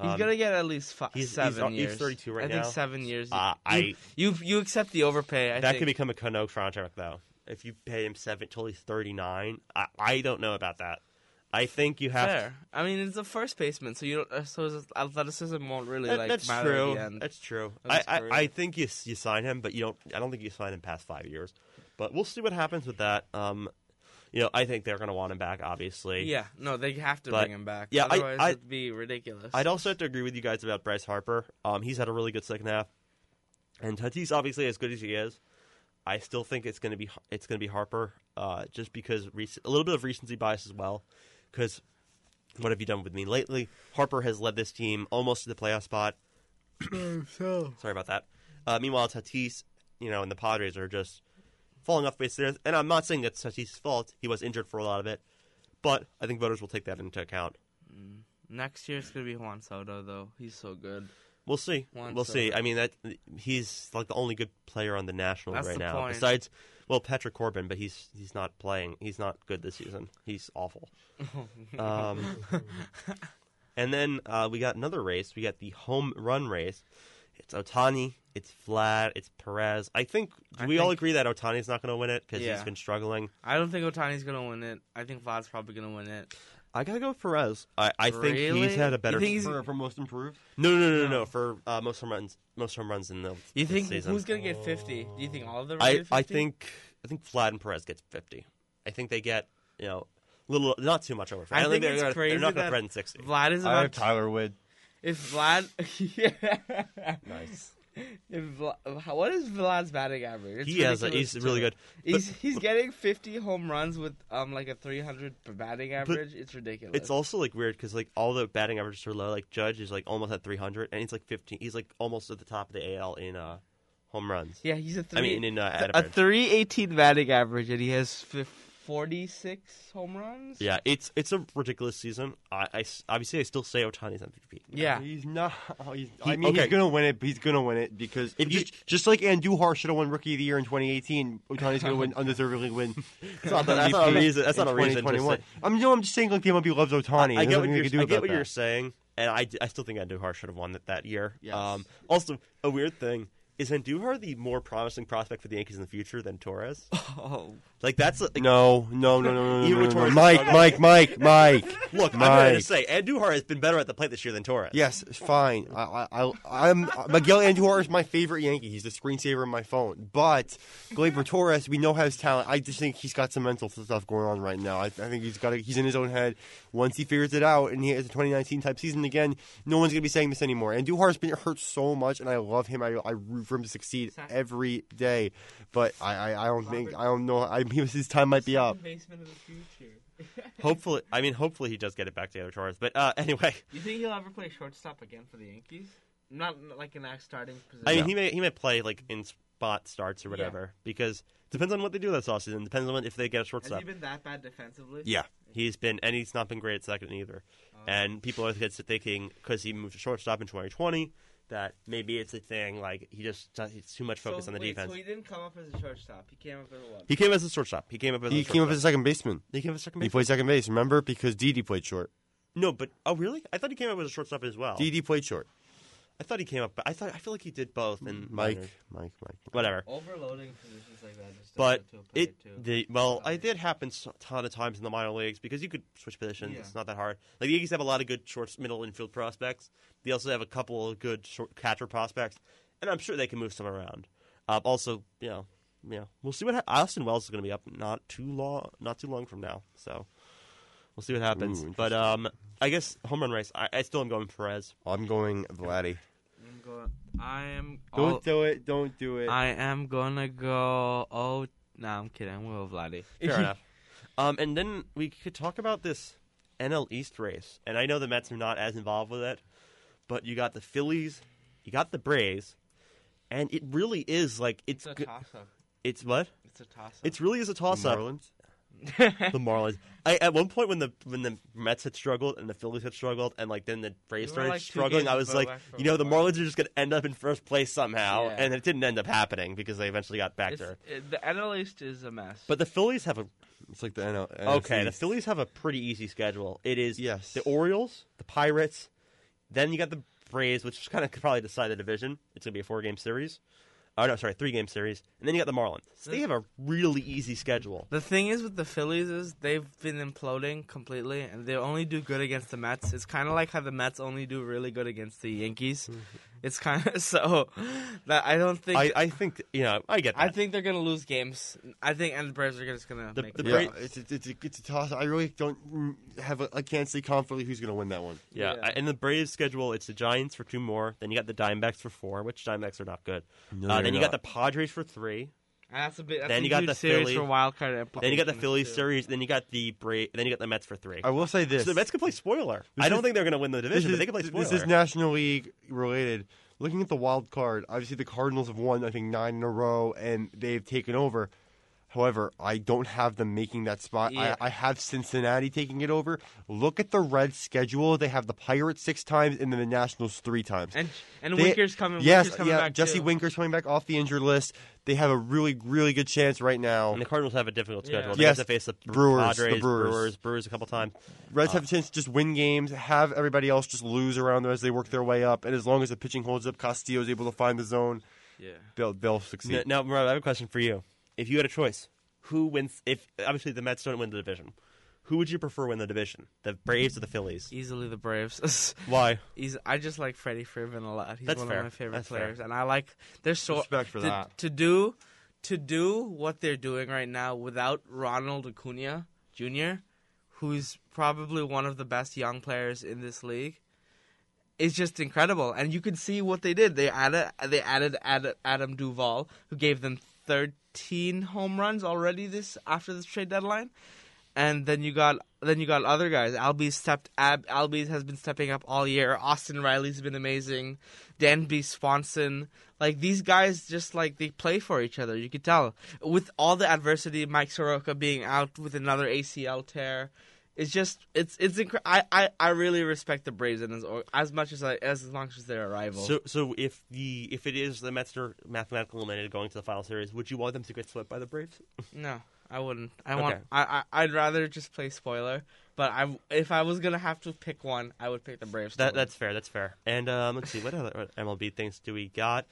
He's Um, gonna get at least five, he's- he's- seven he's years. 32 right I think now. seven years. Uh, you, I- you you accept the overpay. I that think. could become a Cano contract though. If you pay him seven till he's thirty nine, I, I don't know about that. I think you have fair. I mean, it's a first baseman, so you don't. Uh, so his athleticism won't really That- like that's matter true. at the end. That's true. I, I. I think you you sign him, but you don't. I don't think you sign him past five years. But we'll see what happens with that. Um, you know, I think they're going to want him back. Obviously, Yeah, no, they have to But- bring him back. yeah, I- otherwise I- it'd be ridiculous. I'd also have to agree with you guys about Bryce Harper. Um, he's had a really good second half, and Tatis obviously as good as he is. I still think it's going to be it's going to be Harper, uh, just because rec- a little bit of recency bias as well. Because what have you done with me lately? Harper has led this team almost to the playoff spot. Sorry about that. Uh, meanwhile, Tatis, you know, and the Padres are just falling off base there. And I'm not saying that's Tatis' fault. He was injured for a lot of it, but I think voters will take that into account. Next year it's gonna be Juan Soto, though. He's so good. We'll see. Juan we'll see. Soto. I mean, that he's like the only good player on the Nationals That's right the now. point. Besides, well, Patrick Corbin, but he's he's not playing. He's not good this season. He's awful. [laughs] um, and then uh, we got another race. We got the home run race. It's Ohtani. It's Vlad. It's Perez. I think. Do I we all agree that Ohtani's not going to win it because he's been struggling? I don't think Ohtani's gonna win it. I think Vlad's probably gonna win it. I gotta go with Perez. I, I think Really? he's had a You better. think he's- For, for most improved. no, no, no, no, No. no. For uh, most home runs, most home runs in the You this think season. who's gonna get fifty? Do you think all of them? I, get 50? I think I think Vlad and Perez gets fifty. I think they get you know little not too much over. 50. I don't think they're it's gonna, crazy they're not going that to threaten sixty. Vlad is I about have Tyler Wood. if Vlad. [laughs] yeah. Nice. What is Vlad's batting average? It's he has a, he's really good. He's he's getting 50 home runs with um like a 300 batting average. it's ridiculous. It's also like weird because like all the batting averages are low. Like Judge is like almost at 300, and he's like 15. He's like almost at the top of the AL in uh home runs. yeah, he's a three. I mean in uh, a average. 318 batting average, and he has f- 46 home runs. Yeah, it's it's a ridiculous season. I obviously I still say Ohtani's MVP. yeah. He's not. He's, He- I mean, okay. he's gonna win it. But he's gonna win it because If you- just, just like Andujar should have won Rookie of the Year in 2018, Ohtani's gonna win undeservedly win. [laughs] That's not, that's not a reason. That's not a reason. To 2021. I'm no, I'm just saying like the MLB loves Ohtani. I There's get what you're, can do I get what you're saying, and I, I still think Andujar should have won that, that year. Yes. Um, also, a weird thing is Andujar the more promising prospect for the Yankees in the future than Torres? [laughs] Oh. Like that's like, No, no, no, no, no, Even no, with no, no. Mike. Mike, Mike, [laughs] Mike. look. I'm going to say Andujar has been better at the plate this year than Torres. Yes, fine. I, I, I, I'm Miguel Andujar is my favorite Yankee. He's the screensaver on my phone. But Gleyber Torres, we know has talent. I just think he's got some mental stuff going on right now. I, I think he's got. A, he's in his own head. Once he figures it out, and he has a 2019 type season again, no one's gonna be saying this anymore. Andujar's been hurt so much, and I love him. I, I root for him to succeed every day. But I, I, I don't think I don't know. I [laughs] mean, his time might be up. Baseman of the future. [laughs] Hopefully, I mean, hopefully he does get it back together, Torres. But uh, [laughs] anyway, You think he'll ever play shortstop again for the Yankees? Not not like in that starting position. I mean, he may he may play like in spot starts or whatever because depends on what they do this offseason. Depends on if they get a Has shortstop. he been that bad defensively? Yeah. He's been, and he's not been great at second either. And people are just thinking because he moved to shortstop in 2020 that maybe it's a thing like he just he's too much focus so, on the wait, defense. So he didn't come up as a shortstop. He came up as a what? He came as a shortstop. He came up as He a came up as a second baseman. He came up as a second He played second base. Remember, because Didi played short. No, but oh really? I thought he came up as a shortstop as well. Didi played short. I thought he came up. But I thought I feel like he did both. And Mike, minors. Mike, Mike. whatever. Overloading positions like that. Just But does to a it player, too. the well, I did happen a ton of times in the minor leagues because you could switch positions. Yeah. It's not that hard. Like the Yankees have a lot of good short, middle infield prospects. They also have a couple of good short catcher prospects, and I'm sure they can move some around. Uh, also, you know, you know, we'll see what ha- Austin Wells is going to be up not too long, not too long from now. So we'll see what happens. Ooh, but um, I guess home run race. I, I still am going Perez. I'm going Vladdy. I'm going. I am. Don't all- do it. Don't do it. I am gonna go. Oh, no, I'm kidding. I'm going with Vladdy. [laughs] Fair enough. Um, and then we could talk about this NL East race. And I know the Mets are not as involved with it, but you got the Phillies, you got the Braves, and it really is like it's It's a toss up. it's what It's a toss up. it really is a toss up. Marlins. The Marlins. I, at one point when the when the Mets had struggled and the Phillies had struggled and like then the Braves started like, struggling, I was like, you know, the the Marlins are just going to end up in first place somehow, Yeah. and it didn't end up happening because they eventually got back It's, there. it, the NL East is a mess. But the Phillies have a It's like the NL. Okay, the Phillies have a pretty easy schedule. It is Yes. the Orioles, the Pirates, then you got the Braves, which kind of could probably decide the division. It's going to be a four game series. Oh, no, sorry, three game series. And then you got the Marlins. So they have a really easy schedule. The thing is with the Phillies is they've been imploding completely, and they only do good against the Mets. It's kind of like how the Mets only do really good against the Yankees. Mm-hmm. It's kind of [laughs] so that I don't think. I, I think, you know, I get that. I think they're gonna lose games. I think, and the Braves are just gonna The- make the it. Yeah, it's, it's, it's, a, it's a toss. I really don't have. A, I can't say confidently who's going to win that one. yeah. Yeah. I- In the Braves schedule, it's the Giants for two more. Then you got the Diamondbacks for four, which Diamondbacks are not good. No, uh, then you not. got the Padres for three. And that's a bit. That's Then a you got the series Philly. for wild card. Then you got the implications, Phillies too. series. Then you got the Bra- Then you got the Mets for three. I will say this. So the Mets can play spoiler. This I don't is- think they're going to win the division, is, but they can play spoiler. this is National League related. Looking at the wild card, obviously the Cardinals have won, I think, nine in a row, and they've taken over. However, I don't have them making that spot. Yeah. I, I have Cincinnati taking it over. Look at the Reds' schedule. They have the Pirates six times and then the Nationals three times. And and They- Winker's coming. Yes, Winker's coming yeah. back Jesse too. Winker's coming back off the injured list. They have a really, really good chance right now. And the Cardinals have a difficult Yeah. schedule. They Yes, have to face the Brewers, the Brewers. Brewers, Brewers a couple times. Reds Uh, have a chance to just win games, have everybody else just lose around them as they work their way up, and as long as the pitching holds up, Castillo's able to find the zone. Yeah. They'll they'll succeed. N- Now, Murad, I have a question for you. If you had a choice, who wins? If obviously the Mets don't win the division, who would you prefer win the division? The Braves or the Phillies? Easily the Braves. [laughs] Why? He's. I just like Freddie Freeman a lot. He's That's one fair. of my favorite That's fair. players, and I like. They're so Respect for to, that. to do to do what they're doing right now without Ronald Acuna Jr., who's probably one of the best young players in this league. It's just incredible. And you can see what they did. They added they added Ad- Adam Duvall, who gave them 13 home runs already this after this trade deadline. And then you got then you got other guys. Albie stepped Ab, Albie has been stepping up all year. Austin Riley's been amazing. Dansby Swanson, like these guys, just like they play for each other. You could tell with all the adversity. Mike Soroka being out with another ACL tear. It's just it's it's incre- I, I I really respect the Braves and as, as much as I as long as they're a rival. So, so if the if it is the Mets are mathematically eliminated going to the final series, would you want them to get swept by the Braves? [laughs] no, I wouldn't. I Okay. want I, I I'd rather just play spoiler. But I if I was gonna have to pick one, I would pick the Braves. That that's fair. That's fair. And um, let's see what other MLB things do we got.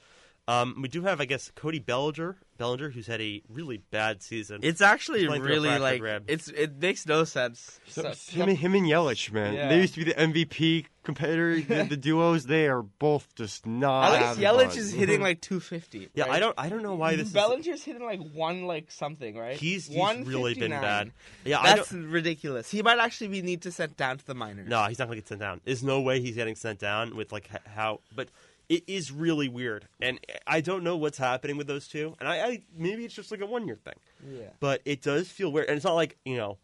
Um, we do have, I guess, Cody Bellinger, Bellinger, who's had a really bad season. It's actually Playing through a really fractured like rib. it's it makes no sense. So, So- him, and- him and Yelich, man. Yeah. They used to be the MVP competitor. [laughs] the, the duos, they are both just not. At least having Yelich fun. is hitting like 250. yeah, right? I don't I don't know why this is. Bellinger's hitting like one like something, right? He's, he's really been 159. bad. Yeah, I That's don't. ridiculous. He might actually be need to sent down to the minors. No, he's not gonna get sent down. There's no way he's getting sent down with like h- how. But it is really weird, and I don't know what's happening with those two. And I, I maybe it's just like a one year thing. Yeah. but it does feel weird, and it's not like you know.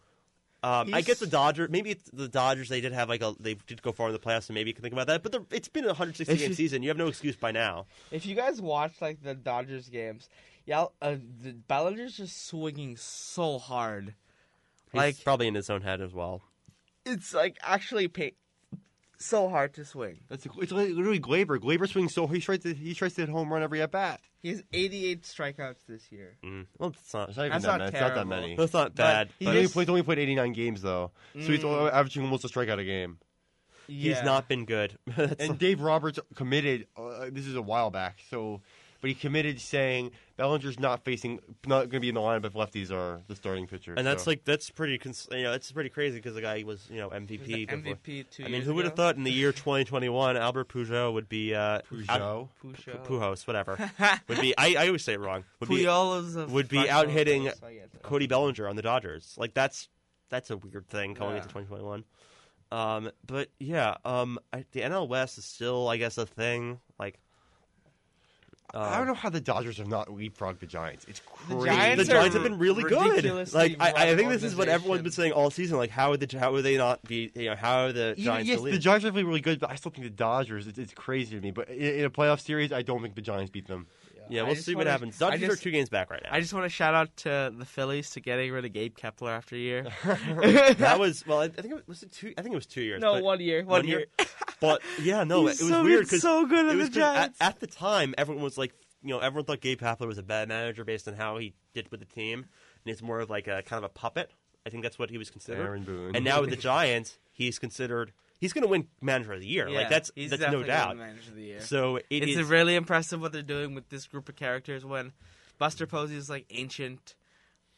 Um, I guess the Dodgers. Maybe it's the Dodgers. They did have like a. They did go far in the playoffs, and maybe you can think about that. But the, it's been a 160 game season. You have no excuse by now. If you guys watch like the Dodgers games, yeah, uh, the Bellinger's just swinging so hard. He's Like probably in his own head as well. it's like actually pay- so hard to swing. That's a, it's like literally Gleyber. Gleyber swings so he tries to he tries to hit home run every at bat. He has 88 strikeouts this year. Mm. Well, it's not. It's not even That's that not many. It's not that terrible. many. That's not But bad. he but He's only, just- played, only played 89 games though, so he's Mm. averaging almost a strikeout a game. he's not been good. [laughs] That's And Dave Roberts committed. Uh, this is a while back, so but he committed saying Bellinger's not facing, not going to be in the lineup if lefties are the starting pitcher. and that's so. like that's pretty. Cons- you know, that's pretty crazy because the guy was you know MVP. before. MVP two I mean, who would have thought in the year 2021 Albert Pujol would be uh, out- Peugeot. Peugeot. Pujols, whatever, [laughs] would be. I, I always say it wrong. Would be Puyol is a would be out hitting player, so I get it. Cody Bellinger on the Dodgers. Like that's that's a weird thing going Yeah. into 2021. Um, but yeah, um, I, the NL West is still, I guess, a thing. Like, I don't um, know how the Dodgers have not leapfrogged the Giants. It's The crazy. Giants the are Giants have been really good. Like, I, I think this is what everyone's been saying all season. Like, how would the how would they not be? You know, how are the Yeah, Giants? yes, the the? Giants are definitely really good, but I still think the Dodgers. It's, it's crazy to me. But in, in a playoff series, I don't think the Giants beat them. Yeah, I we'll just see what wanna- happens. I Dodgers are just- two games back right now. I just want to shout out to the Phillies to getting rid of Gabe Kapler after a year. [laughs] [laughs] that was well. I, I think it was, was it two. I think it was two years. no, but- one year, one, year. [laughs] But yeah, no, He's it was so weird good- because so good at it was the 'cause at- Giants. At, the time, everyone was like, you know, everyone thought Gabe Kapler was a bad manager based on how he did with the team, and he's more of like a kind of a puppet. I think that's what he was considered. Aaron Boone. And now with the Giants, he's considered he's going to win manager of the year. Yeah, like that's he's that's no doubt. gonna manage the year. So it it's is- really impressive what they're doing with this group of characters. When Buster Posey is like ancient.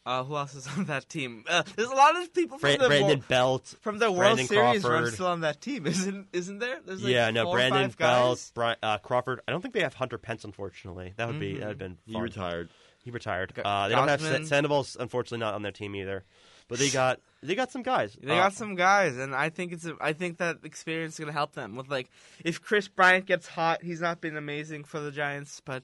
Uh, who else is on that team? Uh, there's a lot of people from Bra- the Brandon Wo- Belt. from the World Brandon Series Crawford. run still on that team, [laughs] isn't isn't there? There's like yeah, no, four or Brandon five Belt, guys. Bri- uh, Crawford. I don't think they have Hunter Pence, unfortunately. That would be Mm-hmm. that would have been He retired. He retired. Go- Uh, they don't have Gausman. Sandoval's unfortunately not on their team either, but they got they got some guys. They got some guys, and I think it's a, I think that experience is gonna help them with like if Kris Bryant gets hot, he's not been amazing for the Giants, but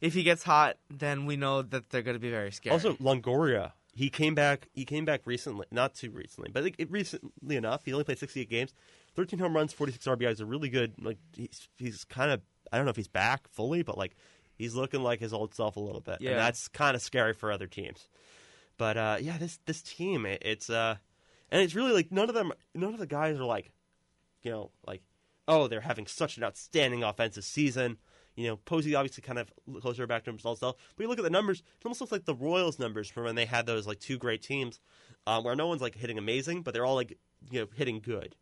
if he gets hot, then we know that they're gonna be very scary. Also, Longoria, he came back. He came back recently, not too recently, but like, recently enough. He only played 68 games, 13 home runs, 46 RBIs. A really good. Like he's he's kind of. I don't know if he's back fully, but like he's looking like his old self a little bit, Yeah. and that's kind of scary for other teams. But uh, yeah, this this team, it, it's uh, and it's really like none of them, none of the guys are like, you know, like oh they're having such an outstanding offensive season. You know, Posey obviously kind of closer back to himself. But you look at the numbers; it almost looks like the Royals' numbers from when they had those like two great teams, um, where no one's like hitting amazing, but they're all like you know hitting good,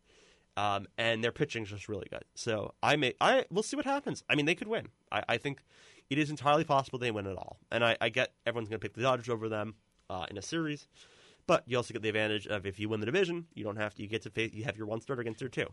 um, and their pitching's just really good. So I may, I we'll see what happens. I mean, they could win. I, I think it is entirely possible they win it all, and I, I get everyone's going to pick the Dodgers over them uh, in a series, but you also get the advantage of if you win the division, you don't have to. You get to face. You have your one starter against their two.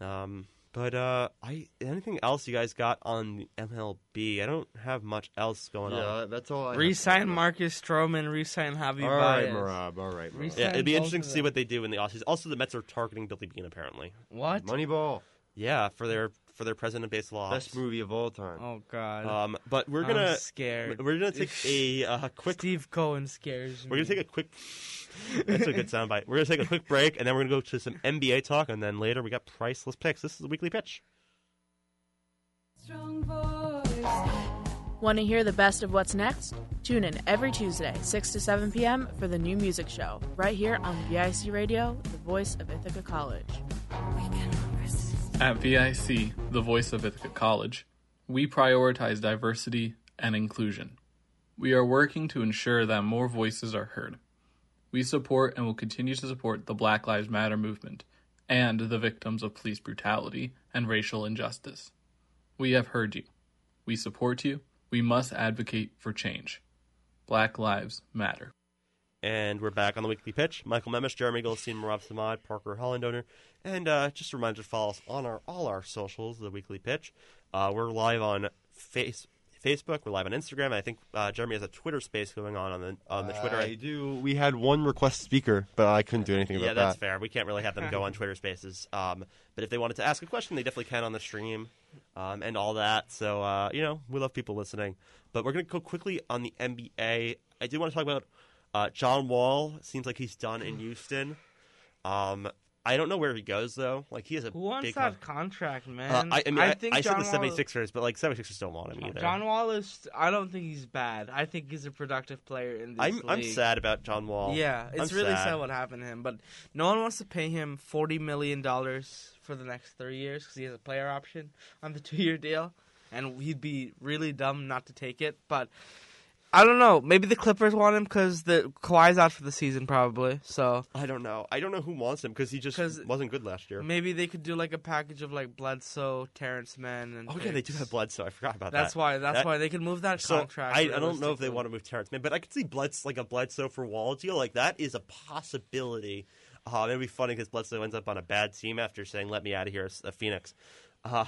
Um, but uh, I anything else you guys got on MLB? I don't have much else going on. Yeah, that's all. I have. resign Marcus Stroman, resign Javi All right, Baez. Marab. All right, Marab. Yeah, it'd be interesting to see what they do in the offseason. Also, the Mets are targeting Billy Beane apparently. What? Moneyball. Yeah, for their for their president based law. Best movie of all time. Oh God. Um, but we're I'm gonna scared. we're gonna take a uh, quick Steve Cohen scares me. We're gonna take a quick. That's a good soundbite. We're gonna take a quick break, and then we're gonna go to some NBA talk, and then later we got priceless picks. This is the weekly pitch. Strong voice Want to hear the best of what's next? Tune in every Tuesday, 6 to 7 p.m. for the new music show, right here on VIC Radio, the voice of Ithaca College. At VIC, the voice of Ithaca College, we prioritize diversity and inclusion. We are working to ensure that more voices are heard. We support and will continue to support the Black Lives Matter movement and the victims of police brutality and racial injustice. We have heard you. We support you. We must advocate for change. Black Lives Matter. And we're back on the weekly pitch. Michael Memis, Jeremy Goldstein, Marab Samad, Parker Hollandoner. And uh, just a reminder to follow us on our all our socials, the weekly pitch. Uh, we're live on face, Facebook. We're live on Instagram. I think uh, Jeremy has a Twitter space going on on the on the Twitter. I do. We had one request speaker, but I couldn't do anything about yeah, that's that. fair. We can't really have them go on [laughs] Twitter Spaces. Um, but if they wanted to ask a question, they definitely can on the stream um, and all that. So uh, you know, we love people listening. But we're going to go quickly on the NBA. I do want to talk about uh, John Wall. Seems like he's done in Houston. Um, I don't know where he goes though. Like he has a Who wants big that contract, Uh, man? I, I mean, I, think I John said the Wall- 76ers, but like 76ers don't want him either. John Wall is. I don't think he's bad. I think he's a productive player in this I'm league. I'm sad about John Wall. Yeah, it's I'm really sad. sad. what happened to him. But no one wants to pay him forty million dollars for the next three years because he has a player option on the [laughs] two-year deal, and he'd be really dumb not to take it. But I don't know. Maybe the Clippers want him because the Kawhi's out for the season, probably. So I don't know. I don't know who wants him because he just 'Cause- wasn't good last year. maybe they could do like a package of like Bledsoe, Terance Mann, and Oh yeah, they do have Bledsoe. I forgot about That's that. That's why. That's That- why they could move that So contract. I, I don't know if they want to move Terance Mann, but I could see Bleds like a Bledsoe for Wall deal. Like that is a possibility. Uh, it'd be funny because Bledsoe ends up on a bad team after saying "Let me out of here," uh, Phoenix. Um,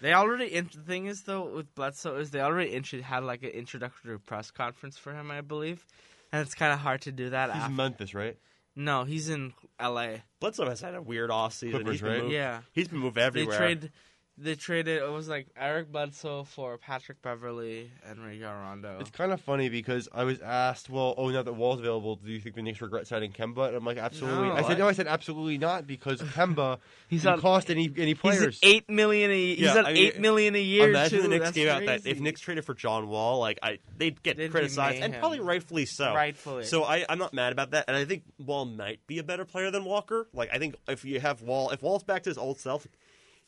They already. In- the thing is, though, with Bledsoe, is they already intro- had like an introductory press conference for him, I believe, and it's kind of hard to do that. He's after. in Memphis, right? no, he's in L.A. Bledsoe has had a weird off season. Clippers, he's been right? moved, Yeah, he's been moved everywhere. they trade. They traded. It was like Eric Bledsoe for Patrick Beverley and Rajon Rondo. It's kind of funny because I was asked, well, oh, now that Wall's available, do you think the Knicks regret signing Kemba? And I'm like, absolutely. No, I said, I- no, I said absolutely not because [laughs] Kemba He's didn't on- cost any any He's players. at eight million. A, he's Yeah, at I mean, eight million a year. Imagine too. the Knicks That's gave out that if. Knicks traded for John Wall, like I, they'd get They'd criticized and probably rightfully so. Rightfully. So I, I'm not mad about that, and I think Wall might be a better player than Walker. Like I think if you have Wall, if Wall's back to his old self,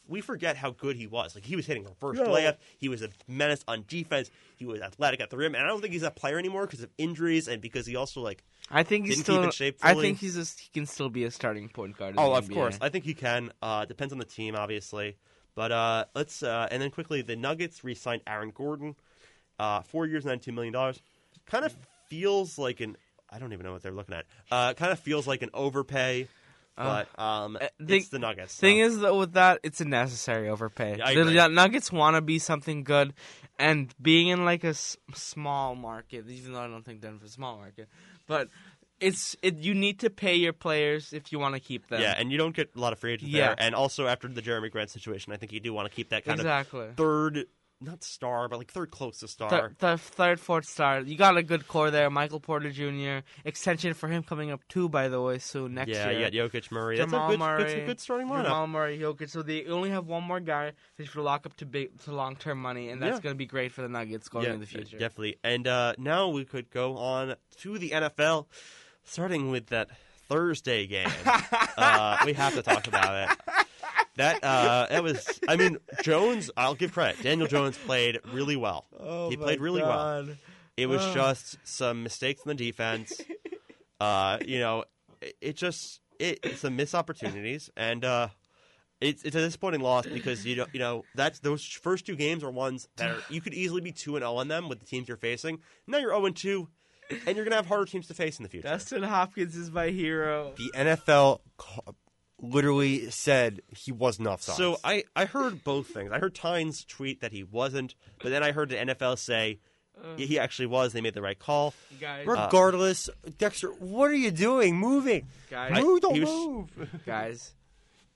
we forget how good he was. Like he was hitting reverse No. layup. He was a menace on defense. He was athletic at the rim, and I don't think he's that player anymore because of injuries and because he also like. I think he's didn't still. keep in shape I think he's a, he can still be a starting point guard. in Oh, the of NBA. course. I think he can. Uh, depends on the team, obviously. But uh, let's uh, and then quickly, the Nuggets re-signed Aaron Gordon, uh, four years, ninety-two million dollars. Kind of feels like an I don't even know what they're looking at. Uh, kind of feels like an overpay, [laughs] but um, uh, the- it's the Nuggets. so- Thing is, though, with that, it's a necessary overpay. I the agree. Nug- Nuggets want to be something good, and being in like a s- small market, even though I don't think Denver's a small market, but it's it. You need to pay your players if you want to keep them. yeah, and you don't get a lot of free agents Yeah. there. And also after the Jerami Grant situation, I think you do want to keep that kind exactly. of third, not star, but like third closest star. Th- the third, fourth star. You got a good core there. Michael Porter Jr. Extension for him coming up too, by the way, soon next yeah, year. you got Jokic, Murray. Jamal That's a good, Murray, that's a good starting lineup. Jamal Murray, Jokic. So they only have one more guy they should lock up to big to long term money, and that's Yeah. going to be great for the Nuggets going yeah, in the future. Definitely. And uh, now we could go on to the NFL, starting with that Thursday game. [laughs] uh, we have to talk about it. That uh, that was. I mean, Jones. I'll give credit. Daniel Jones played really well. Oh he played really well. It was Ugh. just some mistakes in the defense. uh, you know, it, it just it, it's some missed opportunities, and uh, it's it's a disappointing loss because you know you know that's those first two games are ones that are, you could easily be two and zero on them with the teams you're facing. Now you're zero and two, and you're gonna have harder teams to face in the future. Dustin Hopkins is my hero. the NFL ca- literally said he wasn't offside. So I, I heard both things. I heard Tynes tweet that he wasn't, but then I heard the NFL say uh. he actually was. They made the right call. Guys, uh, regardless, Dexter, what are you doing? Moving. guys, Move, don't he was- move. guys.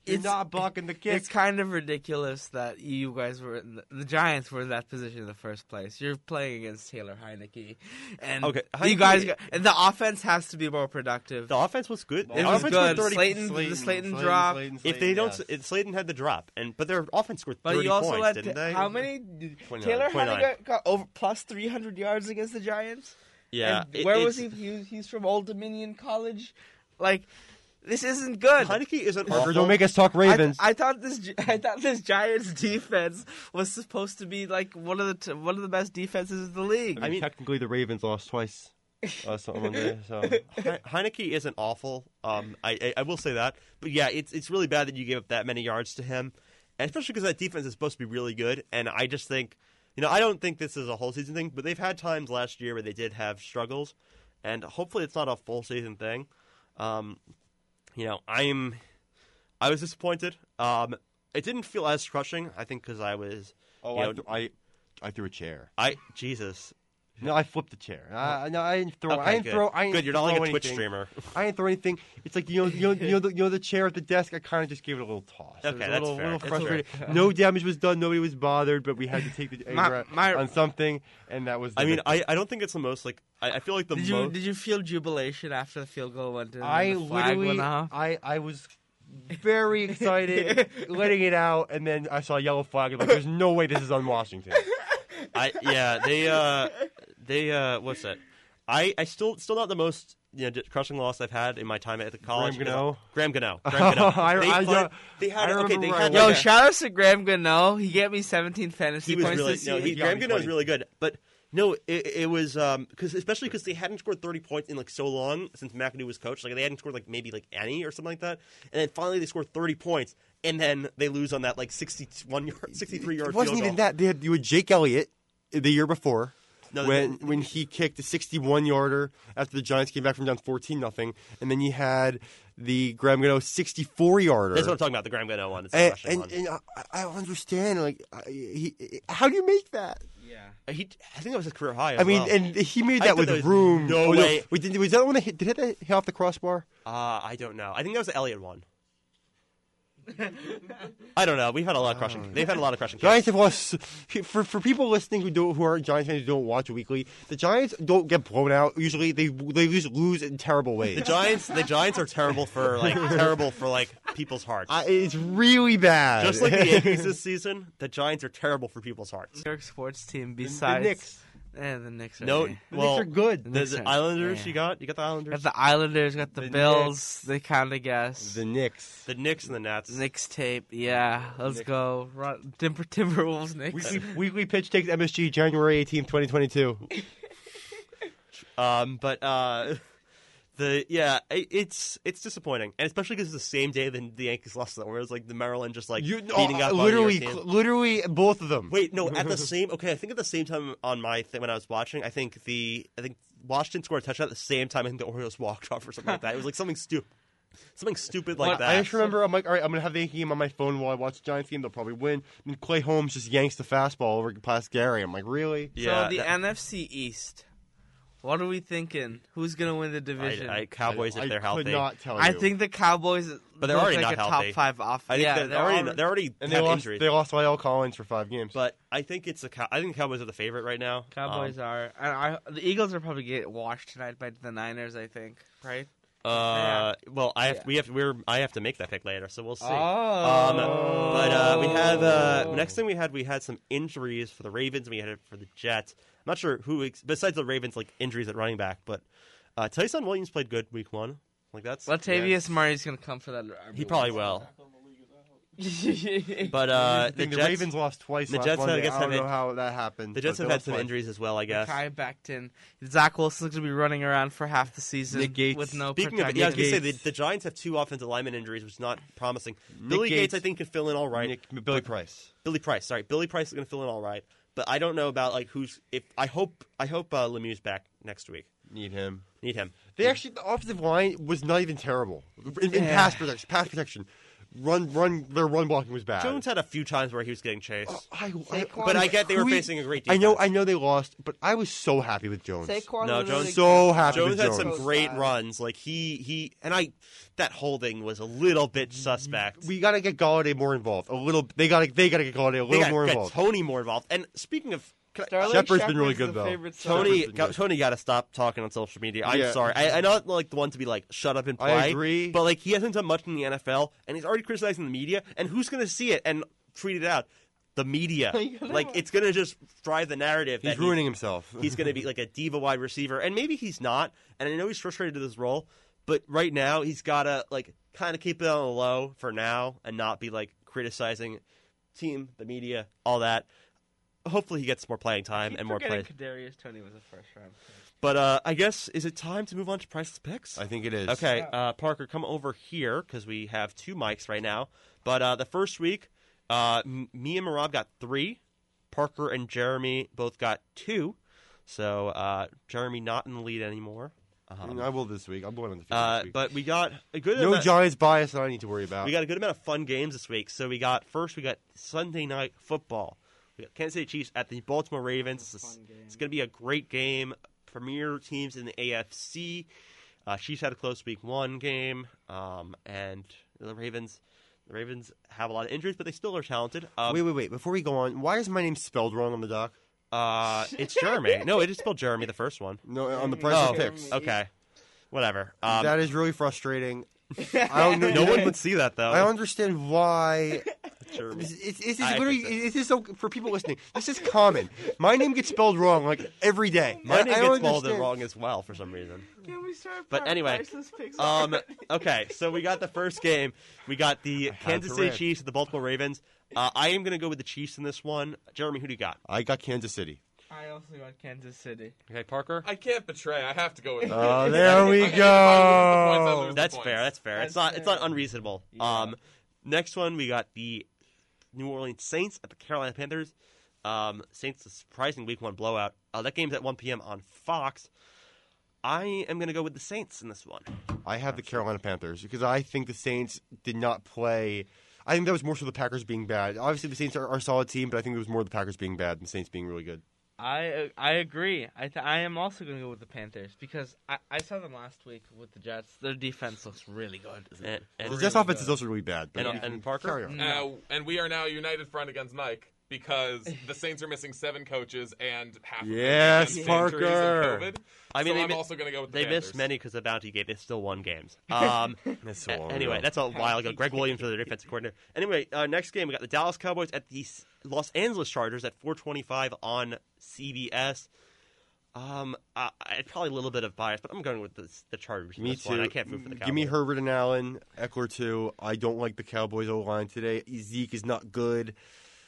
You're It's- not blocking the kick. It's kind of ridiculous that you guys were in the, the Giants were in that position in the first place. You're playing against Taylor Heinicke, and Okay, you guys got, and the offense has to be more productive. The offense was good. It The was offense good. scored 30 Slayton, the Slayton drop. If they don't, it, Slayton had the drop, and but their offense scored But thirty you also points, let didn't Ta- they? how many? 29. Taylor 29. Heinicke got over plus three hundred yards against the Giants. Yeah, And it- where was he? he? He's from Old Dominion College. Like, this isn't good. Heinicke isn't Parker, awful. don't make us talk I, th- Ravens. I thought this. [laughs] I thought this Giants defense was supposed to be like one of the t- one of the best defenses in the league. I mean, technically, the Ravens lost twice. Uh, so on Monday, [laughs] so. He- Heinicke isn't awful. Um, I, I I will say that, but yeah, it's it's really bad that you gave up that many yards to him, and especially because that defense is supposed to be really good. And I just think, you know, I don't think this is a whole season thing, but they've had times last year where they did have struggles, and hopefully it's not a full season thing. Um, you know, I'm I was disappointed. Um, it didn't feel as crushing. I think because I was, Oh, you I, know, th- I, I threw a chair. I Jesus. No, I flipped the chair. Uh, no, I didn't throw. Okay, I didn't good. throw. I didn't Good, you're not like a Twitch anything. streamer. I didn't throw anything. It's like you know, you know, you know, the, you know the chair at the desk. I kind of just gave it a little toss. Okay, a that's little, fair. little frustrated. fair. [laughs] No damage was done. Nobody was bothered, but we had to take the anger out my- on something, and that was. The I mean, victory. I, I don't think it's the most like I, I feel like the did you most. did you feel jubilation after the field goal went in? and I the flag literally, went off? I, I was very excited, [laughs] letting it out, and then I saw a yellow flag. and like, there's no way this is on Washington. I yeah, they uh they uh what's that? I I still still not the most you know crushing loss I've had in my time at the college. Graham Gano? Graham Gano. [laughs] Graham Gano. I- they, I fin- know- they had I okay. They had Yo, like a- shout out to Graham Gano. He gave me 17 fantasy he was points really this no. year. He, He Graham Gano was 20. really good, but no, it, it was um because especially because they hadn't scored thirty points in like so long since McAdoo was coach. Like they hadn't scored like maybe like any or something like that, and then finally they scored thirty points, and then they lose on that like sixty-one yard, sixty-three yard. It wasn't even goal. that. They had you had Jake Elliott the year before. No, when didn't. when he kicked a 61 yarder after the Giants came back from down 14 nothing, and then you had the Graham Gano 64 yarder. That's what I'm talking about. The Graham Gano one. It's and and, one. and I, I understand. Like, I, he, how do you make that? Yeah. He, I think that was his career high. As I mean, well. and he made that with room. no Oh, way- Wait, did, was that one that hit, did it hit hit off the crossbar? Uh, I don't know. I think that was the Elliott one. [laughs] I don't know. We've had a lot of crushing. Uh, they've had a lot of crushing. kicks. Giants have lost. [laughs] For for people listening who don't who are Giants fans who don't watch weekly, the Giants don't get blown out. Usually, they they just lose in terrible ways. The Giants. The Giants are terrible for like [laughs] terrible for like people's hearts. I, it's really bad. Just like the Yankees this season, the Giants are terrible for people's hearts. New York sports team the besides Knicks. Eh, the Knicks are No, eh. The well, Knicks are good. The, Knicks the Islanders, yeah. you got you got the Islanders, Got the Islanders, got the, The Bills. Knicks. They kind of guess. The Knicks. the Knicks and the Nets. Knicks tape, yeah. Let's Knicks. go. Run, Timber, Timberwolves, Knicks. Weekly, weekly pitch takes MSG January 18th, 2022. [laughs] Um, but uh, the yeah, it, it's it's disappointing, and especially because it's the same day that the Yankees lost them, where it was like the Maryland just like You, oh, beating oh, up on New literally, York literally both of them. Wait, no. At the [laughs] same, okay. I think at the same time on my thing when I was watching, I think the I think Washington scored a touchdown at the same time. and the Orioles walked off or something like that. It was like something stupid, something stupid like What- that. I just remember I'm like, all right, I'm gonna have the Yankee game on my phone while I watch the Giants game. They'll probably win. And Clay Holmes just yanks the fastball over past Gary. I'm like, really? yeah, so the that- NFC East. What are we thinking? Who's gonna win the division? I, I, Cowboys I, if they're I healthy, could not tell you. I think the Cowboys. But they're look already like not a healthy. top five off. I think yeah, they're, they're already all- they're already and they lost. injuries. They lost La'el Collins for five games. But I think it's the Cow- I think the Cowboys are the favorite right now. Cowboys are. And I, the Eagles are probably get washed tonight by the Niners. I think. Right. Um, uh, well, I have Yeah. we have we're I have to make that pick later, so we'll see. Oh. Um, but uh, we have uh, next thing we had we had some injuries for the Ravens. and We had it for the Jets. I'm not sure who ex- besides the Ravens like injuries at running back, but uh, Ty'Son Williams played good week one. Like that's Latavius Murray's gonna come for that. he probably will. will. [laughs] But uh, the, the, the Jets, Ravens lost twice. the last Jets, I guess, I don't have know in- how that happened. the Jets have had some twice. injuries as well. I guess. Mekhi Becton. Zach Wilson's gonna be running around for half the season Nick Gates. with no Speaking protection. of, yeah, I was gonna say the, the Giants have two offensive lineman injuries, which is not promising. Billy Gates, Gates. I think, can fill in all right. Nick, Billy Price. Billy Price, sorry, Billy Price is going to fill in all right. But I don't know about like who's if I hope I hope uh, Lemieux's back next week. Need him. Need him. They actually the offensive line was not even terrible in, in Yeah. pass protection. Pass protection. Run, run. Their run blocking was bad. Jones had a few times where he was getting chased. Oh, I, I, Saquon- but I get they were who he- facing a great I defense. know, I know they lost, but I was so happy with Jones. Saquon No, literally Jones- So happy Jones with had some Goes great by. runs. Like he he and I that holding was a little bit suspect. We got to get Golladay more involved. A little. They got to. They got to get Golladay a they little got more get involved. Toney more involved. And speaking of can I- Sterling Shepard's been really good, though. Toney, Shepard's been got, good. Toney got to stop talking on social media. I'm Yeah. sorry. I, I know I'm like the one to be like, shut up and I play. agree. But like, he hasn't done much in the NFL, and he's already criticizing the media. And who's going to see it and tweet it out? The media. [laughs] like, it's going to just drive the narrative. He's that ruining himself. [laughs] He's going to be like a diva wide receiver, and maybe he's not. And I know he's frustrated with his role, but right now he's got to like kind of keep it on the low for now and not be like criticizing team, the media, all that. Hopefully, he gets more playing time and more forgetting plays. Kadarius Toney was a first round. pick. But uh, I guess is it time to move on to priceless picks? I think it is. Okay, uh, Parker, come over here because we have two mics right now. But uh, the first week, uh, m- me and Marab got three. Parker and Jeremy both got two. So uh, Jeremy not in the lead anymore. Um, I will this week. I'm going on the uh, this week. but we got a good no amount, Giants bias that I need to worry about. we got a good amount of fun games this week. So we got first we got Sunday night football. We got Kansas City Chiefs at the Baltimore Ravens. This is- it's going to be a great game. Premier teams in the AFC. Uh, Chiefs had a close week one game, um, and the Ravens. The Ravens have a lot of injuries, but they still are talented. Um, wait, wait, wait. Before we go on, why is my name spelled wrong on the doc? uh, [laughs] it's Jeremy. no, it is spelled Jeremy, the first one. No, on the price Oh, of picks. okay, whatever. Um, that is really frustrating. [laughs] I don't know. no one would see that though. I understand why. [laughs] Jeremy. It's, it's, it's I literally, fixed it. this is so for people listening. This is common. My name gets spelled wrong like every day. My I- name I gets spelled wrong as well for some reason. Can we start? But anyway, um, okay, so we got the first game. We got the Kansas City. Chiefs and the Baltimore Ravens. Uh, I am going to go with the Chiefs in this one. Jeremy, who do you got? I got Kansas City. I also got Kansas City. Okay, Parker. I can't betray. I have to go with. Oh, there we If I lose the points, I go. That's fair. That's fair. it's That's not. It's not unreasonable. Um, next one we got the New Orleans Saints at the Carolina Panthers. Um, Saints a surprising Week One blowout. Uh, that game's at 1 p.m. on Fox. I am going to go with the Saints in this one. I have the Carolina Panthers because I think the Saints did not play. I think that was more so the Packers being bad. Obviously, the Saints are, are a solid team, but I think it was more the Packers being bad than the Saints being really good. I I agree. I th- I am also going to go with the Panthers because I, I saw them last week with the Jets. Their defense looks really good. And, and, The Jets offense is also really bad. But and, you and Parker. carry on. Uh, and we are now united front against Mike because [laughs] the Saints are missing seven coaches and half. Yes, of them because of injuries Parker. and COVID. I mean, so they I'm mi- also going to go with the They Panthers. missed many because of the bounty gate. They still won games. [laughs] Um, That's so a- anyway, that's a while ago. Gregg Williams was their defensive coordinator. Anyway, uh, next game we got the Dallas Cowboys at the S- Los Angeles Chargers at 4:25 on CBS. Um, I, I probably a little bit of bias, but I'm going with the, the Chargers. Me too. One. I can't root for the Cowboys. Give me Herbert and Allen, Ekeler too. I don't like the Cowboys O line today. Zeke is not good.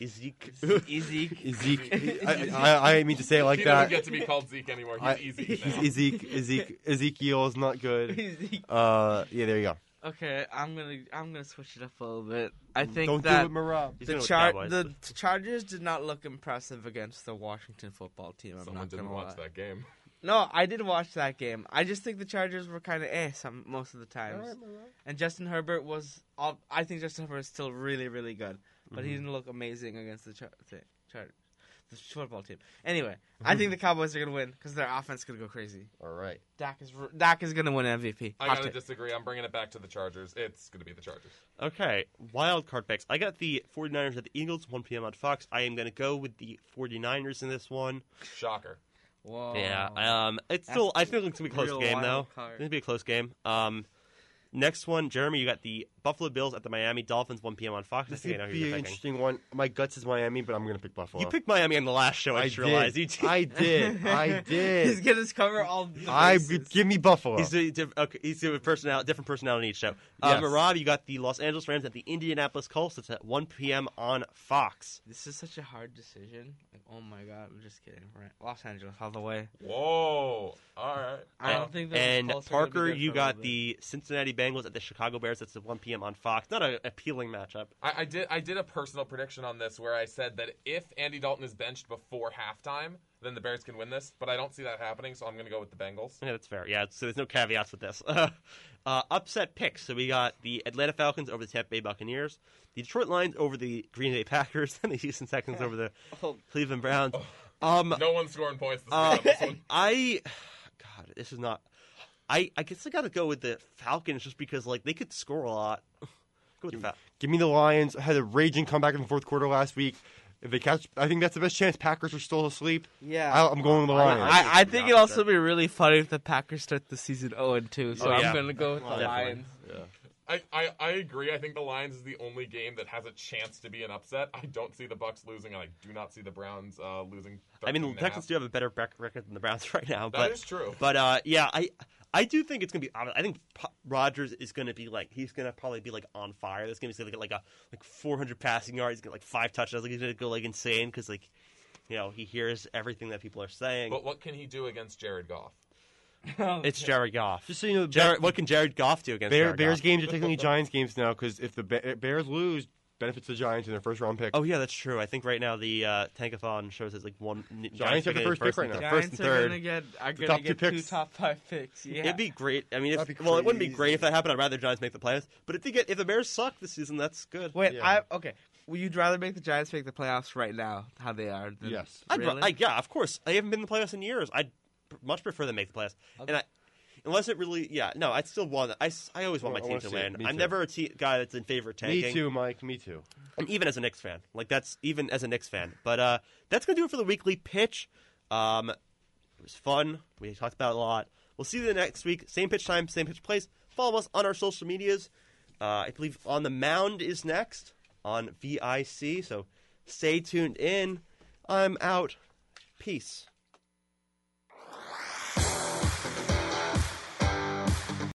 Zeke. Zeke. Zeke, I, I, I didn't mean to say it like he that. doesn't get to be called Zeke anymore. He's I- easy [laughs] now. Ezek, Ezek, Ezekiel is not good. [laughs] Uh, yeah, there you go. Okay, I'm gonna I'm gonna switch it up a little bit. I think Don't that do it, Marab. He's the going with char- Cowboys. the Chargers did not look impressive against the Washington football team. I'm Someone not didn't gonna watch lie. that game. No, I did watch that game. I just think the Chargers were kind of eh some most of the times. And Justin Herbert was. All, I think Justin Herbert is still really, really good, but Mm-hmm. he didn't look amazing against the Char- the Chargers, the football team. Anyway, I think the Cowboys are gonna win because their offense is gonna go crazy. All right. Dak is Dak is gonna win MVP. I Hot gotta take. disagree. I'm bringing it back to the Chargers. It's going to be the Chargers. Okay, wild card picks. I got the 49ers at the Eagles, 1 p.m. on Fox. I am going to go with the 49ers in this one. Shocker. Whoa. Yeah, um, it's still. I think it's gonna be a close real game though. card. It's gonna be a close game. Um, next one, Jeremy, you got the Buffalo Bills at the Miami Dolphins, 1 p.m. on Fox. I This think I could know who be you're an picking. interesting one. My guts is Miami, but I'm going to pick Buffalo. You picked Miami on the last show. I, I just realized. did. You I did. I [laughs] did. He's gonna cover all. The I bases. give me Buffalo. He's a diff- okay, he's a personality, different personality in each show. Uh, Yes. Marab, you got the Los Angeles Rams at the Indianapolis Colts. It's at 1 p.m. on Fox. This is such a hard decision. Like, oh my god, I'm just kidding. Right. Los Angeles all the way. Whoa. All right. I don't think that And Colts are gonna be Parker, you got the Cincinnati Bengals at the Chicago Bears. That's at 1 p.m. p.m. on Fox. Not an appealing matchup. I, I did I did a personal prediction on this where I said that if Andy Dalton is benched before halftime, then the Bears can win this. But I don't see that happening, so I'm going to go with the Bengals. Yeah, that's fair. Yeah, so there's no caveats with this. [laughs] uh, upset picks. So we got the Atlanta Falcons over the Tampa Bay Buccaneers, the Detroit Lions over the Green Bay Packers, [laughs] and the Houston Texans over the [laughs] Cleveland Browns. Um, No one's scoring points this uh, this one. I, [sighs] God, this is not. I I guess I got to go with the Falcons just because like they could score a lot. [laughs] Go with the Falcons. Give me the Lions. I Had a raging comeback in the fourth quarter last week. If they catch, I think that's the best chance. Packers are still asleep. Yeah. I, I'm going with the Lions. I, I think it'd also opposite. be really funny if the Packers start the season 0 and 2. So Oh, I'm going to go with the Definitely. Lions. I, I, I agree. I think the Lions is the only game that has a chance to be an upset. I don't see the Bucks losing, and I do not see the Browns uh, losing. I mean, the Texans do have a better record than the Browns [laughs] right now. That but is true. But uh, yeah, I I do think it's gonna be. I think P- Rodgers is gonna be like he's gonna probably be like on fire. There's gonna be like, like a like 400 passing yards, he's gonna like five touchdowns. Like he's gonna go like insane because like you know he hears everything that people are saying. But what can he do against Jared Goff? [laughs] it's Jared Goff. Just so you know, Jared, what can Jared Goff do against Bear, Jared Bears Goff? games are technically [laughs] Giants games now because if the Bears lose, benefits the Giants in their first round pick. Oh yeah, that's true. I think right now the uh, Tankathon shows it's like one. Giants have the getting first pick right now. th- First Giants and are going to get, are The gonna top two get two picks. top five picks. Yeah. It'd be great. I mean, if, well, it wouldn't be great if that happened. I'd rather Giants make the playoffs. But if they get if the Bears suck this season, that's good. Wait, Yeah. I okay. Would you rather make the Giants make the playoffs right now, how they are? Than, Yes. I'd, really? I, yeah, of course. I haven't been in the playoffs in years. I'd pr- much prefer them make the playoffs. And I, unless it really, yeah, no, I'd still want. I, I always want I my team wanna to see it. win. Me I'm too. never a te- guy that's in favor of tanking. Me too, Mike. Me too. And even as a Knicks fan, like that's even as a Knicks fan. But uh, that's gonna do it for the weekly pitch. Um, it was fun. We talked about it a lot. We'll see you the next week. Same pitch time, same pitch place. Follow us on our social medias. Uh, I believe on the mound is next on VIC. So stay tuned in. I'm out. Peace.